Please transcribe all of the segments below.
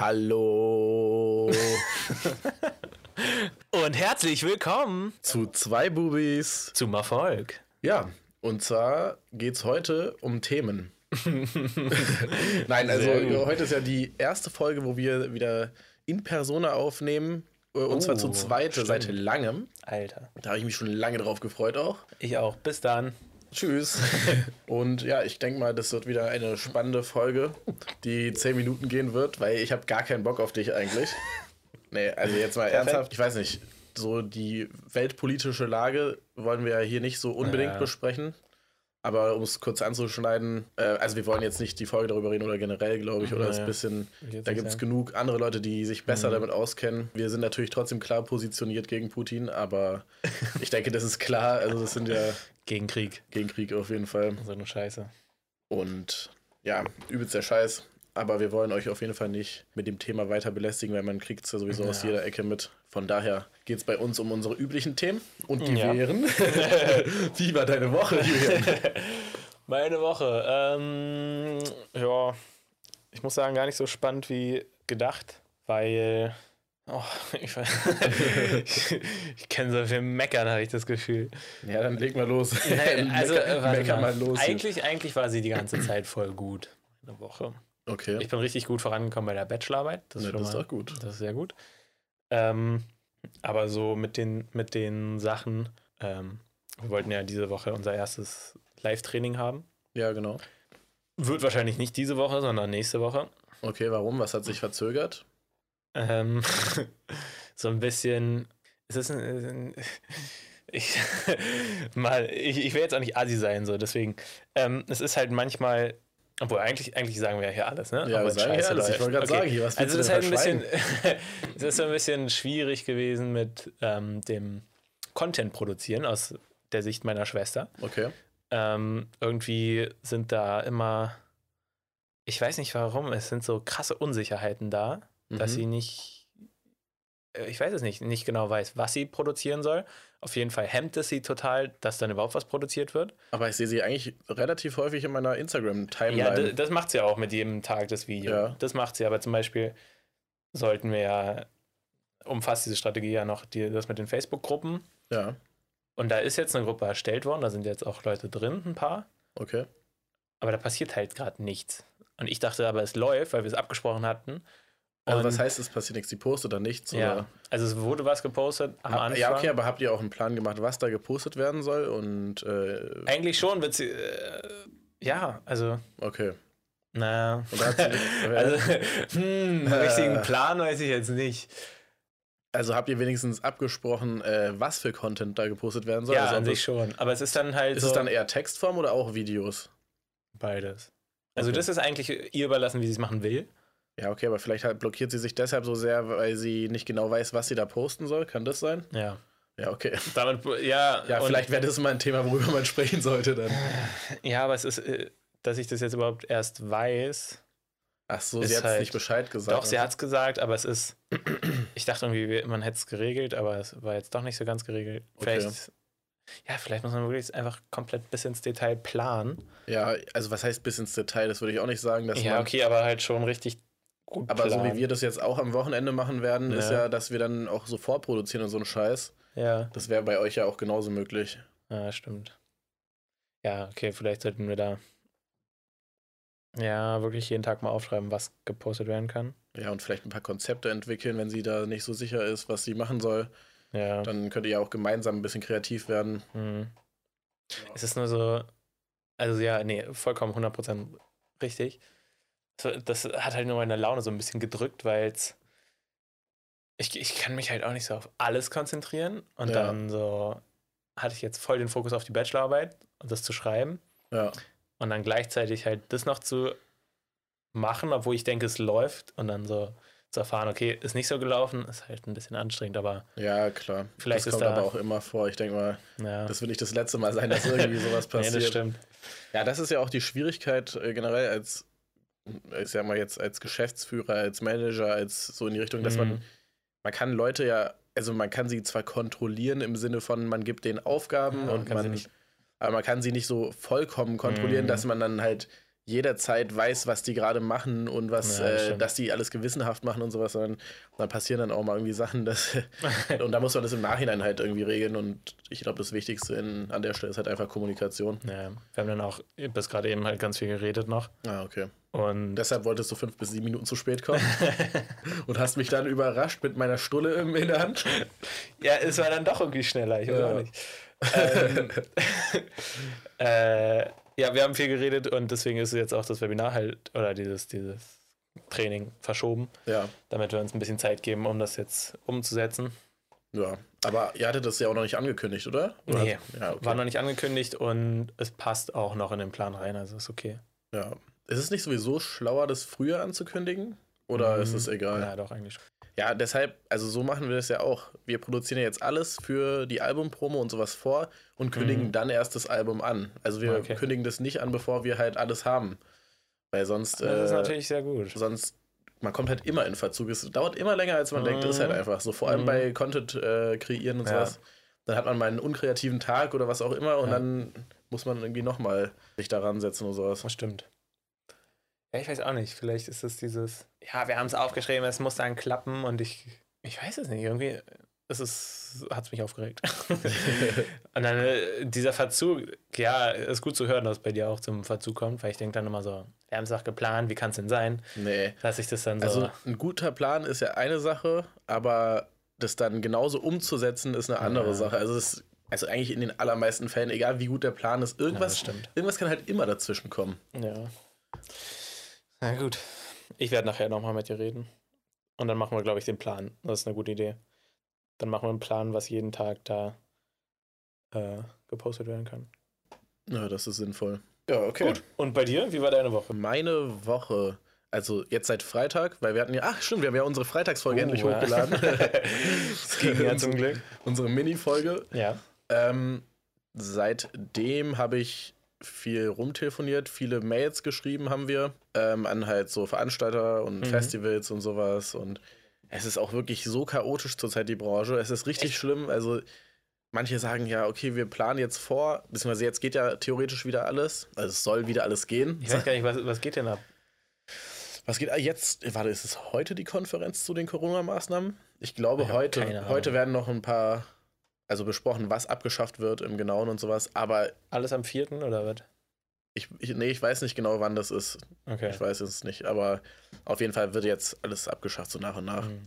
Hallo Und herzlich willkommen zu zwei Bubis. zum Erfolg. Ja, und zwar geht's heute um Themen. Nein, also heute ist ja die erste Folge, wo wir wieder in Persona aufnehmen. äh, Und zwar zu Oh, zweit seit langem. Alter. Da habe ich mich schon lange drauf gefreut auch. Ich auch. Bis dann. Tschüss. Und ja, ich denke mal, das wird wieder eine spannende Folge, die zehn Minuten gehen wird, weil ich habe gar keinen Bock auf dich eigentlich. Nee, also jetzt mal Perfekt. ernsthaft, ich weiß nicht, so die weltpolitische Lage wollen wir ja hier nicht so unbedingt Ja. besprechen. Aber um es kurz anzuschneiden, äh, also wir wollen jetzt nicht die Folge darüber reden oder generell, glaube ich, oder ist Naja, ein bisschen, da gibt es. Mhm. genug andere Leute, die sich besser damit auskennen. Wir sind natürlich trotzdem klar positioniert gegen Putin, aber ich denke, das ist klar. Also das sind ja Gegen Krieg. gegen Krieg auf jeden Fall. So eine Scheiße. Und ja, übelst der Scheiß. Aber wir wollen euch auf jeden Fall nicht mit dem Thema weiter belästigen, weil man kriegt es ja sowieso aus Ja. jeder Ecke mit. Von daher geht es bei uns um unsere üblichen Themen. Und die Ja. wären. Wie war deine Woche, Julian? Meine Woche. Ähm, ja, ich muss sagen, gar nicht so spannend wie gedacht, weil. Oh, ich, ich, ich kenne so viel Meckern, habe ich das Gefühl. Ja, dann leg mal los. also, mecker, mecker mal. los. Eigentlich, eigentlich war sie die ganze Zeit voll gut. Eine Woche. Okay. Ich bin richtig gut vorangekommen bei der Bachelorarbeit. Das, ist schon das ist mal- doch gut. Das ist sehr gut. Ähm, aber so mit den, mit den Sachen, ähm, wir wollten ja diese Woche unser erstes Live-Training haben. Ja, genau. Wird wahrscheinlich nicht diese Woche, sondern nächste Woche. Okay, warum? Was hat sich verzögert? Ähm, so ein bisschen. Es ist ein. ein ich, mal, ich, ich will jetzt auch nicht assi sein, so deswegen. Ähm, es ist halt manchmal. Obwohl, eigentlich, eigentlich sagen wir ja hier alles, ne? Ja, wir wenn's sagen scheiße alles. Ich wollte gerade sagen, hier, was Also, du es ist halt ein bisschen. es ist ein bisschen schwierig gewesen mit ähm, dem Content produzieren aus der Sicht meiner Schwester. Okay. Ähm, irgendwie sind da immer. Ich weiß nicht warum, es sind so krasse Unsicherheiten da dass Mhm. sie nicht, ich weiß es nicht, nicht genau weiß, was sie produzieren soll. Auf jeden Fall hemmt es sie total, dass dann überhaupt was produziert wird. Aber ich sehe sie eigentlich relativ häufig in meiner Ja, Instagram-Timeline. d- das macht sie auch mit jedem Tag das Video. Ja. Das macht sie, aber zum Beispiel sollten wir ja, umfasst diese Strategie ja noch die, das mit den Facebook-Gruppen. ja, Und da ist jetzt eine Gruppe erstellt worden, da sind jetzt auch Leute drin, ein paar. okay. Aber da passiert halt gerade nichts. Und ich dachte aber, es läuft, weil wir es abgesprochen hatten. Also, was heißt, es passiert nichts? Die postet dann nichts? Ja, Oder? also es wurde was gepostet am Anfang. Ja, okay, aber habt ihr auch einen Plan gemacht, was da gepostet werden soll? Und äh, Eigentlich schon wird sie. Äh, ja, also. okay. Na. Und da hat sie- also, hm, einen richtigen Plan weiß ich jetzt nicht. Also habt ihr wenigstens abgesprochen, äh, was für Content da gepostet werden soll? ja, also, an sich schon. Aber es ist dann halt Ist so es dann eher Textform oder auch Videos? beides. Also, Okay. das ist eigentlich ihr überlassen, wie sie es machen will. Ja, okay, aber vielleicht halt blockiert sie sich deshalb so sehr, weil sie nicht genau weiß, was sie da posten soll. Kann das sein? Ja. Ja, okay. Damit, ja, Ja, vielleicht wäre das mal ein Thema, worüber man sprechen sollte dann. Ja, aber es ist, äh, dass ich das jetzt überhaupt erst weiß. Ach so, sie hat halt- nicht Bescheid gesagt. Doch, sie hat es gesagt, aber es ist. Ich dachte irgendwie, man hätte es geregelt, aber es war jetzt doch nicht so ganz geregelt. Okay. Vielleicht. Ja, vielleicht muss man wirklich einfach komplett bis ins Detail planen. Ja, also was heißt bis ins Detail? Das würde ich auch nicht sagen, dass Ja, okay, aber halt schon richtig gut Aber so wie planen. wir das jetzt auch am Wochenende machen werden, ist Ja. ja, dass wir dann auch so vorproduzieren und so einen Scheiß. Ja, Das wäre bei euch ja auch genauso möglich. ja, stimmt. Ja, okay, vielleicht sollten wir da ja wirklich jeden Tag mal aufschreiben, was gepostet werden kann. Ja, und vielleicht ein paar Konzepte entwickeln, wenn sie da nicht so sicher ist, was sie machen soll. Ja. Dann könnt ihr ja auch gemeinsam ein bisschen kreativ werden. Hm. Es ist nur so, also ja, nee, vollkommen 100% richtig. Das hat halt nur meine Laune so ein bisschen gedrückt, weil. Ich, ich kann mich halt auch nicht so auf alles konzentrieren. Und Ja. dann so hatte ich jetzt voll den Fokus auf die Bachelorarbeit und das zu schreiben. Ja, Und dann gleichzeitig halt das noch zu machen, obwohl ich denke, es läuft. Und dann so zu erfahren, okay, ist nicht so gelaufen, ist halt ein bisschen anstrengend, aber ja, klar. Vielleicht das ist kommt da- aber auch immer vor. Ich denke mal, ja. das wird nicht das letzte Mal sein, dass irgendwie sowas nee, passiert. das stimmt. Ja, das ist ja auch die Schwierigkeit äh, generell als, ich sag mal jetzt als Geschäftsführer, als Manager, als so in die Richtung, dass Mhm. man, man kann Leute ja, also man kann sie zwar kontrollieren im Sinne von, man gibt denen Aufgaben Ja, und man, nicht- aber man kann sie nicht so vollkommen kontrollieren, Mhm. dass man dann halt jederzeit weiß, was die gerade machen und was, Ja, äh, dass die alles gewissenhaft machen und sowas, sondern dann passieren dann auch mal irgendwie Sachen, dass, und da muss man das im Nachhinein halt irgendwie regeln und ich glaube, das Wichtigste in, an der Stelle ist halt einfach Kommunikation. Ja, wir haben dann auch bis gerade eben halt ganz viel geredet noch. Ah, okay. Und Deshalb wolltest du fünf bis sieben Minuten zu spät kommen und hast mich dann überrascht mit meiner Stulle in der Hand. ja, es war dann doch irgendwie schneller, ich weiß Ja. auch nicht. ähm, äh, ja, wir haben viel geredet und deswegen ist jetzt auch das Webinar halt oder dieses, dieses Training verschoben, Ja, damit wir uns ein bisschen Zeit geben, um das jetzt umzusetzen. ja. Aber ihr hattet das ja auch noch nicht angekündigt, oder? oder Nee, Ja, okay. war noch nicht angekündigt und es passt auch noch in den Plan rein, also ist okay. ja. Ist es nicht sowieso schlauer, das früher anzukündigen? Oder ist es egal? Ja, doch, eigentlich. Ja, deshalb, also so machen wir das ja auch. Wir produzieren ja jetzt alles für die Albumpromo und sowas vor und kündigen Mhm. dann erst das Album an. Also wir Okay. kündigen das nicht an, bevor wir halt alles haben. Weil sonst, Das ist äh, natürlich sehr gut. sonst, man kommt halt immer in Verzug. Es dauert immer länger, als man denkt. Das ist halt Mhm. einfach so. Vor allem Mhm. bei Content äh, kreieren und Ja. sowas. Dann hat man mal einen unkreativen Tag oder was auch immer und Ja. dann muss man irgendwie nochmal sich daran setzen und sowas. Das stimmt. Ja, ich weiß auch nicht. Vielleicht ist es dieses, ja, wir haben es aufgeschrieben, es muss dann klappen und ich, ich weiß es nicht. Irgendwie ist es, hat es mich aufgeregt. und dann äh, dieser Verzug, ja, ist gut zu hören, dass es bei dir auch zum Verzug kommt, weil ich denke dann immer so, wir haben es doch geplant, wie kann es denn sein, Nee. dass ich das dann so. Also ein guter Plan ist ja eine Sache, aber das dann genauso umzusetzen ist eine andere Ja. Sache. Also es also eigentlich in den allermeisten Fällen, egal wie gut der Plan ist, ja, irgendwas, stimmt. irgendwas kann halt immer dazwischen kommen. Ja. Na gut. Ich werde nachher nochmal mit dir reden. Und dann machen wir, glaube ich, den Plan. Das ist eine gute Idee. Dann machen wir einen Plan, was jeden Tag da äh, gepostet werden kann. Ja, das ist sinnvoll. Ja, okay. Gut. Und bei dir? Wie war deine Woche? Meine Woche, also jetzt seit Freitag, weil wir hatten ja, ach stimmt, wir haben ja unsere Freitagsfolge Oh, endlich ja. hochgeladen. Das ging ja zum Glück. Unsere Mini-Folge. Ja. Ähm, seitdem habe ich viel rumtelefoniert, viele Mails geschrieben haben wir ähm, an halt so Veranstalter und Mhm. Festivals und sowas. Und es ist auch wirklich so chaotisch zurzeit die Branche. Es ist richtig Echt? schlimm. Also manche sagen ja, okay, wir planen jetzt vor, beziehungsweise jetzt geht ja theoretisch wieder alles. Also es soll wieder alles gehen. Ich weiß gar nicht, was, was geht denn ab? Was geht ah, jetzt? Warte, ist es heute die Konferenz zu den Corona-Maßnahmen? Ich glaube, Ich heute, heute werden noch ein paar, also besprochen, was abgeschafft wird im Genauen und sowas. Aber Alles am 4. oder was? ich, ich, nee, ich weiß nicht genau, wann das ist. Okay. Ich weiß es nicht. Aber auf jeden Fall wird jetzt alles abgeschafft, so nach und nach. Mhm.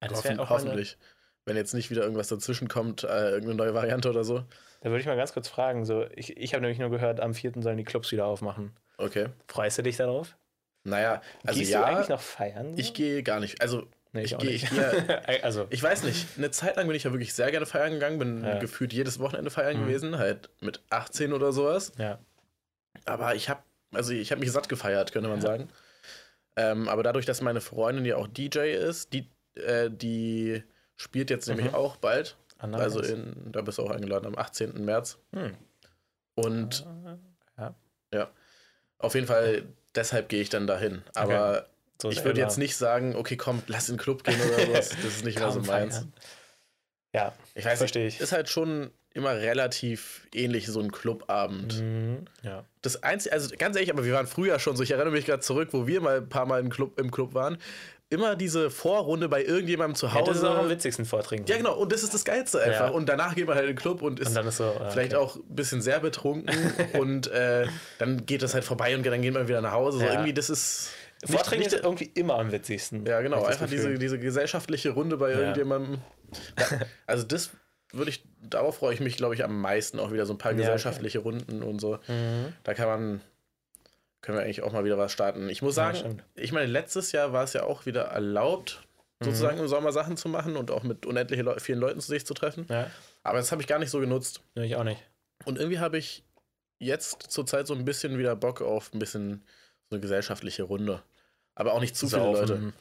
Wär Hoffen, hoffentlich. Wenn jetzt nicht wieder irgendwas dazwischen kommt, äh, irgendeine neue Variante oder so. Da würde ich mal ganz kurz fragen. So, ich ich habe nämlich nur gehört, am 4. sollen die Clubs wieder aufmachen. Okay. Freust du dich darauf? Naja, also Gehst ja, du eigentlich noch feiern? so? ich gehe gar nicht. Also Nee, ich gehe- nicht. ich gehe- also, Ich weiß nicht. Eine Zeit lang bin ich ja wirklich sehr gerne feiern gegangen, bin Ja. gefühlt jedes Wochenende feiern Mhm. gewesen, halt mit 18 oder sowas. ja. Aber ich habe, also ich habe mich satt gefeiert, könnte man Ja. sagen. Ähm, aber dadurch, dass meine Freundin ja auch DJ ist, die, äh, die spielt jetzt nämlich Mhm. auch bald. Nice. Also in, da bist du auch eingeladen am 18. März. Hm. Und Ja. auf jeden Fall, deshalb gehe ich dann dahin. Aber So ich würde jetzt nicht sagen, okay, komm, lass in den Club gehen oder sowas. Das ist nicht mehr so meins. Ja, Ich weiß verstehe ich. ist halt schon immer relativ ähnlich, so ein Clubabend. Mhm. Ja. Das Einzige, also ganz ehrlich, aber wir waren früher schon so, ich erinnere mich gerade zurück, wo wir mal ein paar Mal im Club, im Club waren. Immer diese Vorrunde bei irgendjemandem zu ja, Hause. das ist auch am witzigsten Vortrinken. Ja, genau, und das ist das Geilste einfach. Ja. Und danach geht man halt in den Club und ist Und dann ist so. äh, vielleicht okay. auch ein bisschen sehr betrunken und äh, dann geht das halt vorbei und dann geht man wieder nach Hause. So Ja. irgendwie, das ist. Vortrinken nicht- ist irgendwie immer am witzigsten. Ja, genau, einfach diese, diese gesellschaftliche Runde bei Ja. irgendjemandem. Ja, also das würde ich, darauf freue ich mich, glaube ich, am meisten auch wieder so ein paar Ja, okay. gesellschaftliche Runden und so. Mhm. Da kann man, können wir eigentlich auch mal wieder was starten. Ich muss Ja, sagen, stimmt. ich meine, letztes Jahr war es ja auch wieder erlaubt, sozusagen Mhm. im Sommer Sachen zu machen und auch mit unendlich Leu vielen Leuten zu sich zu treffen. Ja, Aber das habe ich gar nicht so genutzt. nee, ich auch nicht. Und irgendwie habe ich jetzt zurzeit so ein bisschen wieder Bock auf ein bisschen so eine gesellschaftliche Runde. Aber auch nicht zu viele Leute. Saufen.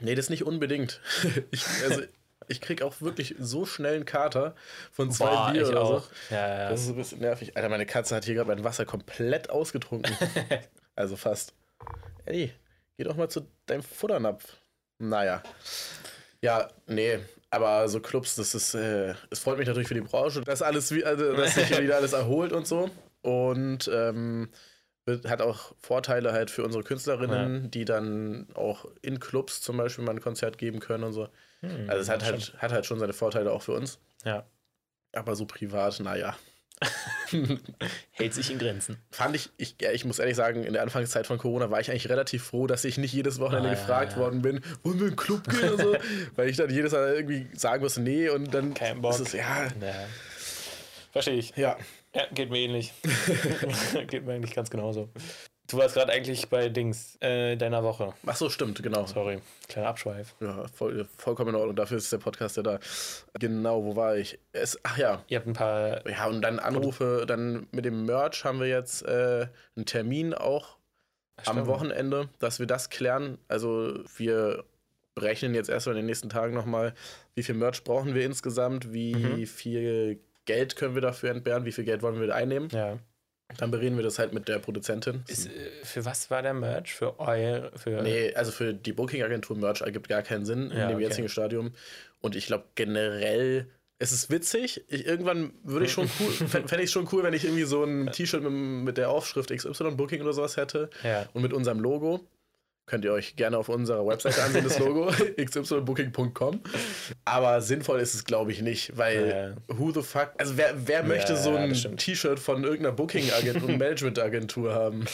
Nee, das nicht unbedingt. ich, also, ich krieg auch wirklich so schnell einen Kater von zwei Boah, Bier oder auch. so. Ja, ja. Das ist ein bisschen nervig. Alter, meine Katze hat hier gerade mein Wasser komplett ausgetrunken. also fast. Eddie, geh doch mal zu deinem Futternapf. Naja. Ja, nee. Aber so Clubs, das ist, äh, es freut mich natürlich für die Branche, dass alles, wie- also, dass sich wieder alles erholt und so. Und ähm, hat auch Vorteile halt für unsere Künstlerinnen, die dann auch in Clubs zum Beispiel mal ein Konzert geben können und so. Hm, Also es hat ja, halt, hat halt schon seine Vorteile auch für uns. Ja. Aber so privat, naja. Hält sich in Grenzen. Fand ich, ich, ja, ich muss ehrlich sagen, in der Anfangszeit von Corona war ich eigentlich relativ froh, dass ich nicht jedes Wochenende Ah, ja, gefragt ja. worden bin, wollen wir in den Club gehen oder so, weil ich dann jedes Mal irgendwie sagen musste, nee, und dann Kein Bock. ist es, ja, Ja. Verstehe ich. ja, Ja, geht mir ähnlich. geht mir eigentlich ganz genauso. Du warst gerade eigentlich bei Dings, äh, deiner Woche. ach so, stimmt, genau. Sorry, kleiner Abschweif. Ja, voll, vollkommen in Ordnung, dafür ist der Podcast ja da. Genau, wo war ich? Es, ach ja, Ihr habt ein paar. ja, und dann Anrufe, dann mit dem Merch haben wir jetzt äh, einen Termin auch am Stimmt. Wochenende, dass wir das klären. Also wir berechnen jetzt erstmal in den nächsten Tagen nochmal, wie viel Merch brauchen wir insgesamt, wie Mhm. viel Geld können wir dafür entbehren, wie viel Geld wollen wir einnehmen. Ja. Dann bereden wir das halt mit der Produzentin. Ist, äh, für was war der Merch? Für euer. Für Nee, also für die Booking-Agentur Merch ergibt gar keinen Sinn in Ja, dem okay. jetzigen Stadium. Und ich glaube generell, es ist witzig. Ich, irgendwann würde ich schon cool, fände ich schon cool, wenn ich irgendwie so ein T-Shirt mit, mit der Aufschrift XY Booking oder sowas hätte Ja. und mit unserem Logo. Könnt ihr euch gerne auf unserer Webseite ansehen, das Logo, xybooking.com. Aber sinnvoll ist es, glaube ich, nicht, weil who the fuck, also wer, wer möchte so ja, ein das stimmt. T-Shirt von irgendeiner Booking-Agentur, Management-Agentur haben?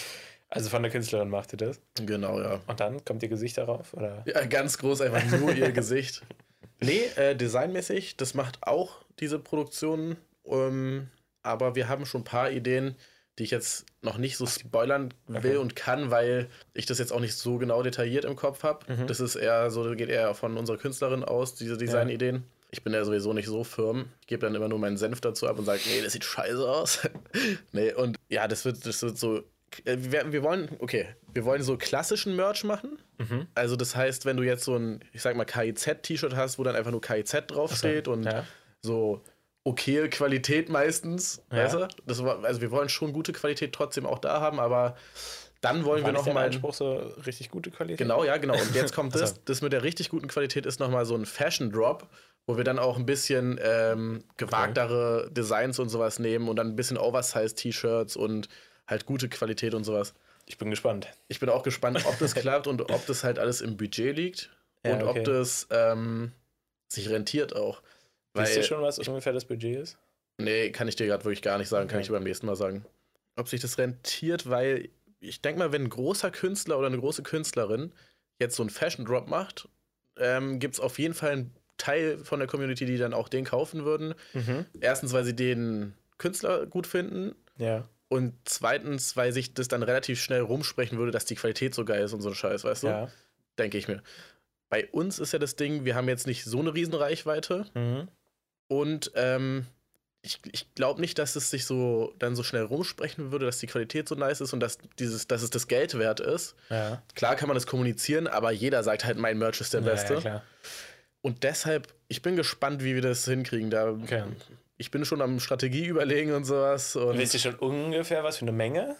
Also von der Künstlerin macht ihr das. Genau, ja. Und dann kommt ihr Gesicht darauf? Oder? Ja, ganz groß, einfach nur ihr Gesicht. Nee, äh, designmäßig, das macht auch diese Produktion. Ähm, aber wir haben schon ein paar Ideen, die ich jetzt noch nicht so spoilern will Okay. und kann, weil ich das jetzt auch nicht so genau detailliert im Kopf habe. Mhm. Das ist eher so, geht eher von unserer Künstlerin aus, diese Designideen. Ich bin ja sowieso nicht so firm. Ich gebe dann immer nur meinen Senf dazu ab und sage, nee, das sieht scheiße aus. nee, und ja, das wird, das wird so. äh, Wir, wir wollen, okay, wir wollen so klassischen Merch machen. Mhm. Also das heißt, wenn du jetzt so ein, ich sag mal, KIZ-T-Shirt hast, wo dann einfach nur KIZ draufsteht und Ja. so okay Qualität meistens, Ja. weißt du? Das also wir wollen schon gute Qualität trotzdem auch da haben, aber dann wollen War wir nicht noch der mal Anspruch so richtig gute Qualität? Genau, ja, genau. Und jetzt kommt das, das mit der richtig guten Qualität ist nochmal so ein Fashion Drop, wo wir dann auch ein bisschen ähm, gewagtere Designs und sowas nehmen und dann ein bisschen Oversize-T-Shirts und halt gute Qualität und sowas. Ich bin gespannt. Ich bin auch gespannt, ob das klappt und ob das halt alles im Budget liegt Ja, und okay. ob das ähm, sich rentiert auch. Weißt du schon, was ungefähr das Budget ist? nee, kann ich dir gerade wirklich gar nicht sagen, kann Okay. ich dir beim nächsten Mal sagen. Ob sich das rentiert, weil ich denke mal, wenn ein großer Künstler oder eine große Künstlerin jetzt so einen Fashion Drop macht, ähm, gibt es auf jeden Fall einen Teil von der Community, die dann auch den kaufen würden. Mhm. Erstens, weil sie den Künstler gut finden Ja. und zweitens, weil sich das dann relativ schnell rumsprechen würde, dass die Qualität so geil ist und so ein Scheiß, weißt du? Ja. Denke ich mir. Bei uns ist ja das Ding, wir haben jetzt nicht so eine riesen Reichweite Mhm. Und ähm, ich, ich glaube nicht, dass es sich so dann so schnell rumsprechen würde, dass die Qualität so nice ist und dass, dieses, dass es das Geld wert ist. Ja. Klar kann man das kommunizieren, aber jeder sagt halt, mein Merch ist der Ja, Beste. Ja, und deshalb, ich bin gespannt, wie wir das hinkriegen. Da, Okay. Ich bin schon am Strategie überlegen und sowas. Und Wisst ihr schon ungefähr, was für eine Menge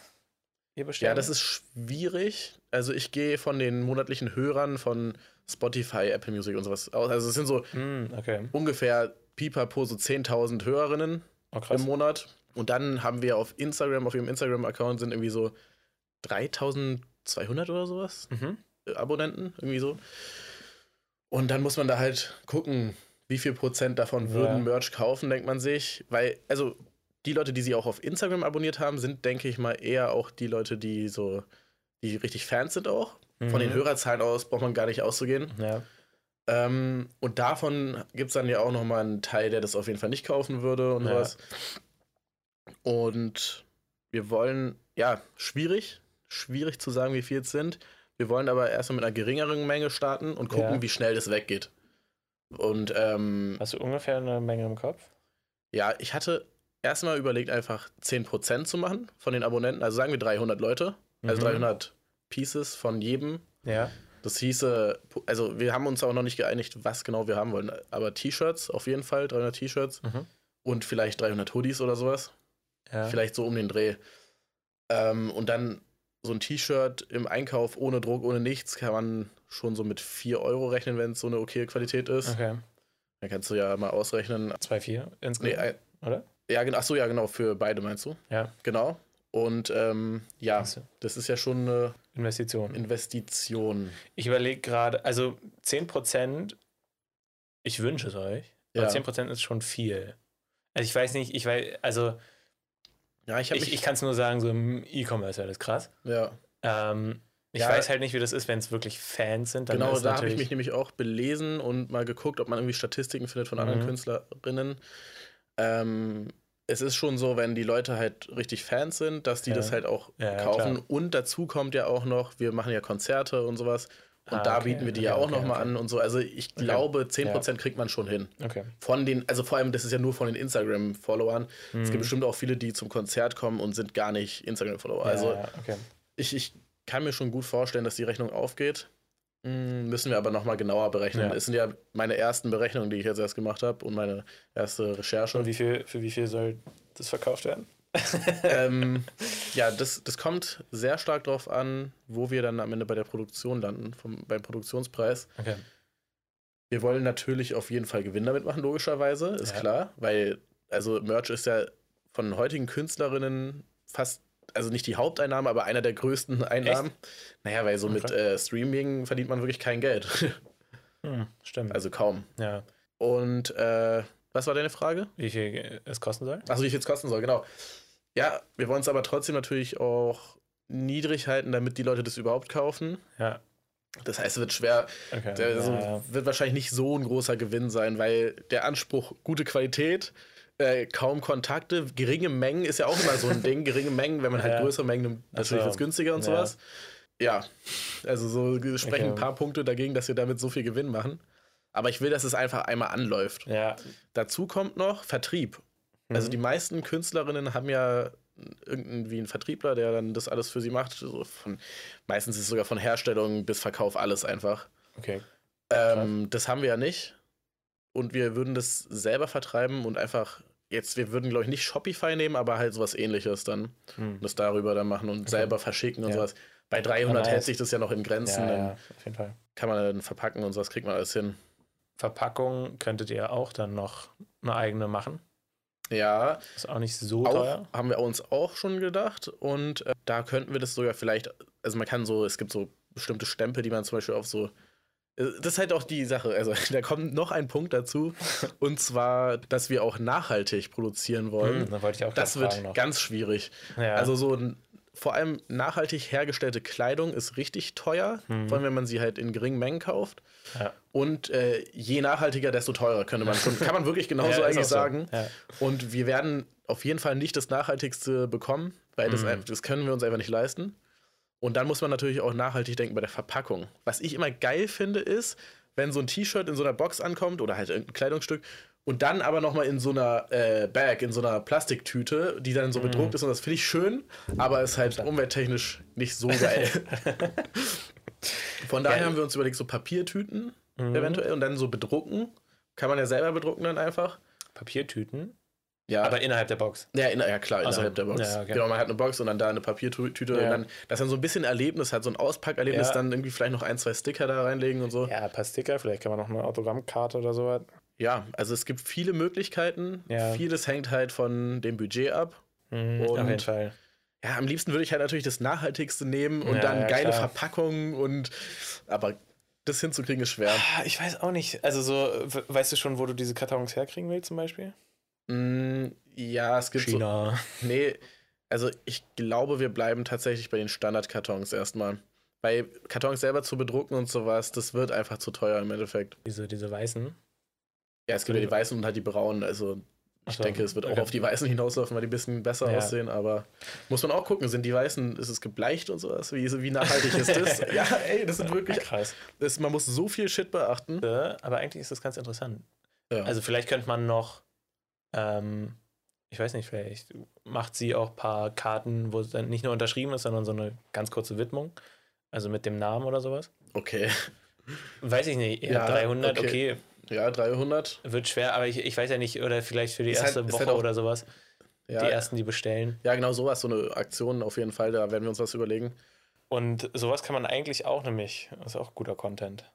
ihr bestellt? ja, das ist schwierig. Also ich gehe von den monatlichen Hörern von Spotify, Apple Music und sowas aus. Also es sind so Hm, okay. ungefähr pipapo so 10.000 Hörerinnen. Oh, im Monat. Und dann haben wir auf Instagram, auf ihrem Instagram-Account sind irgendwie so 3200 oder sowas Mhm. äh, Abonnenten, irgendwie so. Und dann muss man da halt gucken, wie viel Prozent davon Ja. würden Merch kaufen, denkt man sich. Weil, also die Leute, die sie auch auf Instagram abonniert haben, sind, denke ich mal, eher auch die Leute, die so, die richtig Fans sind auch. Von den Mhm. Hörerzahlen aus braucht man gar nicht auszugehen. Ja. Ähm, und davon gibt es dann ja auch nochmal einen Teil, der das auf jeden Fall nicht kaufen würde und Ja. sowas. Und wir wollen, ja, schwierig, schwierig zu sagen, wie viel es sind. Wir wollen aber erstmal mit einer geringeren Menge starten und gucken, Ja. wie schnell das weggeht. Und ähm, Hast du ungefähr eine Menge im Kopf? ja, ich hatte erstmal überlegt, einfach 10% zu machen von den Abonnenten. Also sagen wir 300 Leute, also Mhm. 300 Pieces von jedem. Ja. Das hieße, also wir haben uns auch noch nicht geeinigt, was genau wir haben wollen. Aber T-Shirts, auf jeden Fall, 300 T-Shirts Mhm. und vielleicht 300 Hoodies oder sowas. ja. Vielleicht so um den Dreh. Ähm, und dann so ein T-Shirt im Einkauf ohne Druck, ohne nichts, kann man schon so mit 4 Euro rechnen, wenn es so eine okay Qualität ist. Okay. Dann kannst du ja mal ausrechnen. 2,4 Nee, insgesamt, ein, oder? ja, genau. Ach so, ja, genau, für beide meinst du? Ja. Genau. Und ähm, ja, Achso. das ist ja schon eine Investition. Investition. Ich überlege gerade, also 10%, ich wünsche es euch, aber Ja. 10% ist schon viel. Also ich weiß nicht, ich weiß, also Ja, ich ich, ich kann es nur sagen, so im E-Commerce wäre das krass. ja, Ähm, ich Ja. weiß halt nicht, wie das ist, wenn es wirklich Fans sind. Dann genau, da habe ich mich nämlich auch belesen und mal geguckt, ob man irgendwie Statistiken findet von anderen Mhm. Künstlerinnen. Ähm, es ist schon so, wenn die Leute halt richtig Fans sind, dass die Ja. das halt auch Ja, ja, kaufen. klar. Und dazu kommt ja auch noch, wir machen ja Konzerte und sowas. Und Ah, da okay, bieten wir die okay, ja auch okay, noch mal okay. an und so. Also ich glaube, 10% kriegt man schon hin. Okay. Von den, also vor allem, das ist ja nur von den Instagram-Followern. Es Mhm. gibt bestimmt auch viele, die zum Konzert kommen und sind gar nicht Instagram-Follower. Also ja, okay. ich, ich kann mir schon gut vorstellen, dass die Rechnung aufgeht. Hm, Müssen wir aber nochmal genauer berechnen. Ja. Es sind ja meine ersten Berechnungen, die ich jetzt erst gemacht habe und meine erste Recherche. Und wie viel, für wie viel soll das verkauft werden? ähm, ja, das, das kommt sehr stark darauf an, wo wir dann am Ende bei der Produktion landen, vom, beim Produktionspreis. Okay. Wir wollen natürlich auf jeden Fall Gewinn damit machen, logischerweise, ist Ja. klar, weil also Merch ist ja von heutigen Künstlerinnen fast, also nicht die Haupteinnahme, aber einer der größten Einnahmen. Naja, weil so mit Okay. äh, Streaming verdient man wirklich kein Geld. Hm, stimmt. also kaum. ja. Und äh, was war deine Frage? Wie viel es kosten soll? Achso, wie viel es kosten soll, genau. Ja, wir wollen es aber trotzdem natürlich auch niedrig halten, damit die Leute das überhaupt kaufen. Ja. Das heißt, es wird schwer, Okay. Also, ja, ja. wird wahrscheinlich nicht so ein großer Gewinn sein, weil der Anspruch gute Qualität, äh, kaum Kontakte, geringe Mengen ist ja auch immer so ein Ding. Geringe Mengen, wenn man halt Ja. größere Mengen nimmt, Ach natürlich so. es günstiger und Ja. sowas. Ja, also so sprechen Okay. ein paar Punkte dagegen, dass wir damit so viel Gewinn machen. Aber ich will, dass es einfach einmal anläuft. ja. Dazu kommt noch Vertrieb. Also Mhm. die meisten Künstlerinnen haben ja irgendwie einen Vertriebler, der dann das alles für sie macht. So von, meistens ist es sogar von Herstellung bis Verkauf alles einfach. Okay. Ähm, das haben wir ja nicht. Und wir würden das selber vertreiben und einfach, jetzt, wir würden, glaube ich, nicht Shopify nehmen, aber halt sowas ähnliches dann. Hm. Das darüber dann machen und selber verschicken und Ja. sowas. Bei 300 nice. hält sich das ja noch in Grenzen, Ja, dann ja, auf jeden Fall. kann man dann verpacken und sowas kriegt man alles hin. Verpackung könntet ihr auch dann noch eine eigene machen. Ja, Ist auch nicht so auch, teuer. haben wir uns auch schon gedacht und äh, da könnten wir das sogar vielleicht, also man kann so, es gibt so bestimmte Stempel, die man zum Beispiel auf so das ist halt auch die Sache. Also, da kommt noch ein Punkt dazu. Und zwar, dass wir auch nachhaltig produzieren wollen. Hm, wollte ich auch Das wird noch. ganz schwierig. Ja. Also so vor allem nachhaltig hergestellte Kleidung ist richtig teuer, Mhm. vor allem wenn man sie halt in geringen Mengen kauft. Ja. Und äh, je nachhaltiger, desto teurer, könnte man schon, kann man wirklich genauso Ja, eigentlich so. sagen. Ja. Und wir werden auf jeden Fall nicht das Nachhaltigste bekommen, weil das, Mhm. einfach- das können wir uns einfach nicht leisten. Und dann muss man natürlich auch nachhaltig denken bei der Verpackung. Was ich immer geil finde, ist, wenn so ein T-Shirt in so einer Box ankommt oder halt irgendein Kleidungsstück und dann aber nochmal in so einer äh, Bag, in so einer Plastiktüte, die dann so Mhm. bedruckt ist und das finde ich schön, aber ist halt umwelttechnisch nicht so geil. Von daher Geil. haben wir uns überlegt, so Papiertüten Mhm. eventuell und dann so bedrucken. Kann man ja selber bedrucken dann einfach. Papiertüten, Ja, aber innerhalb der Box. ja, in, ja klar, Also, innerhalb der Box. ja, okay. Genau, man hat eine Box und dann da eine Papiertüte Ja. und dann, das dann so ein bisschen Erlebnis hat, so ein Auspackerlebnis, Ja. dann irgendwie vielleicht noch ein, zwei Sticker da reinlegen und so. Ja, ein paar Sticker, vielleicht kann man noch eine Autogrammkarte oder sowas. Ja, also es gibt viele Möglichkeiten. Ja. Vieles hängt halt von dem Budget ab. Mhm, Und- auf jeden Fall. Ja, am liebsten würde ich halt natürlich das Nachhaltigste nehmen und dann geile klar. Verpackungen und aber das hinzukriegen ist schwer. Ah, Ich weiß auch nicht. Also so, we- weißt du schon, wo du diese Kartons herkriegen willst zum Beispiel? Mm, ja, es gibt so. China. Nee, also ich glaube, wir bleiben tatsächlich bei den Standardkartons erstmal. Bei Kartons selber zu bedrucken und sowas, das wird einfach zu teuer im Endeffekt. Diese, diese weißen. Ja, es gibt ja die weißen und halt die braunen. Also ich so, denke, es wird auch okay. auf die weißen hinauslaufen, weil die ein bisschen besser Ja. aussehen. Aber muss man auch gucken, sind die weißen, ist es gebleicht und sowas? Wie, wie nachhaltig ist das? ja, ey, das sind wirklich. krass. Das, man muss so viel Shit beachten. Aber eigentlich ist das ganz interessant. Ja. Also vielleicht könnte man noch, ähm, ich weiß nicht, vielleicht macht sie auch ein paar Karten, wo es dann nicht nur unterschrieben ist, sondern so eine ganz kurze Widmung. Also mit dem Namen oder sowas. okay. Weiß ich nicht. Ja, Ja, 300, okay. okay. Ja, 300. wird schwer, aber ich, ich weiß ja nicht, oder vielleicht für die Ist halt- erste ist Woche halt oder sowas. Ja, Die ersten, die bestellen. ja, genau sowas, so eine Aktion auf jeden Fall. Da werden wir uns was überlegen. Und sowas kann man eigentlich auch nämlich, das ist auch guter Content.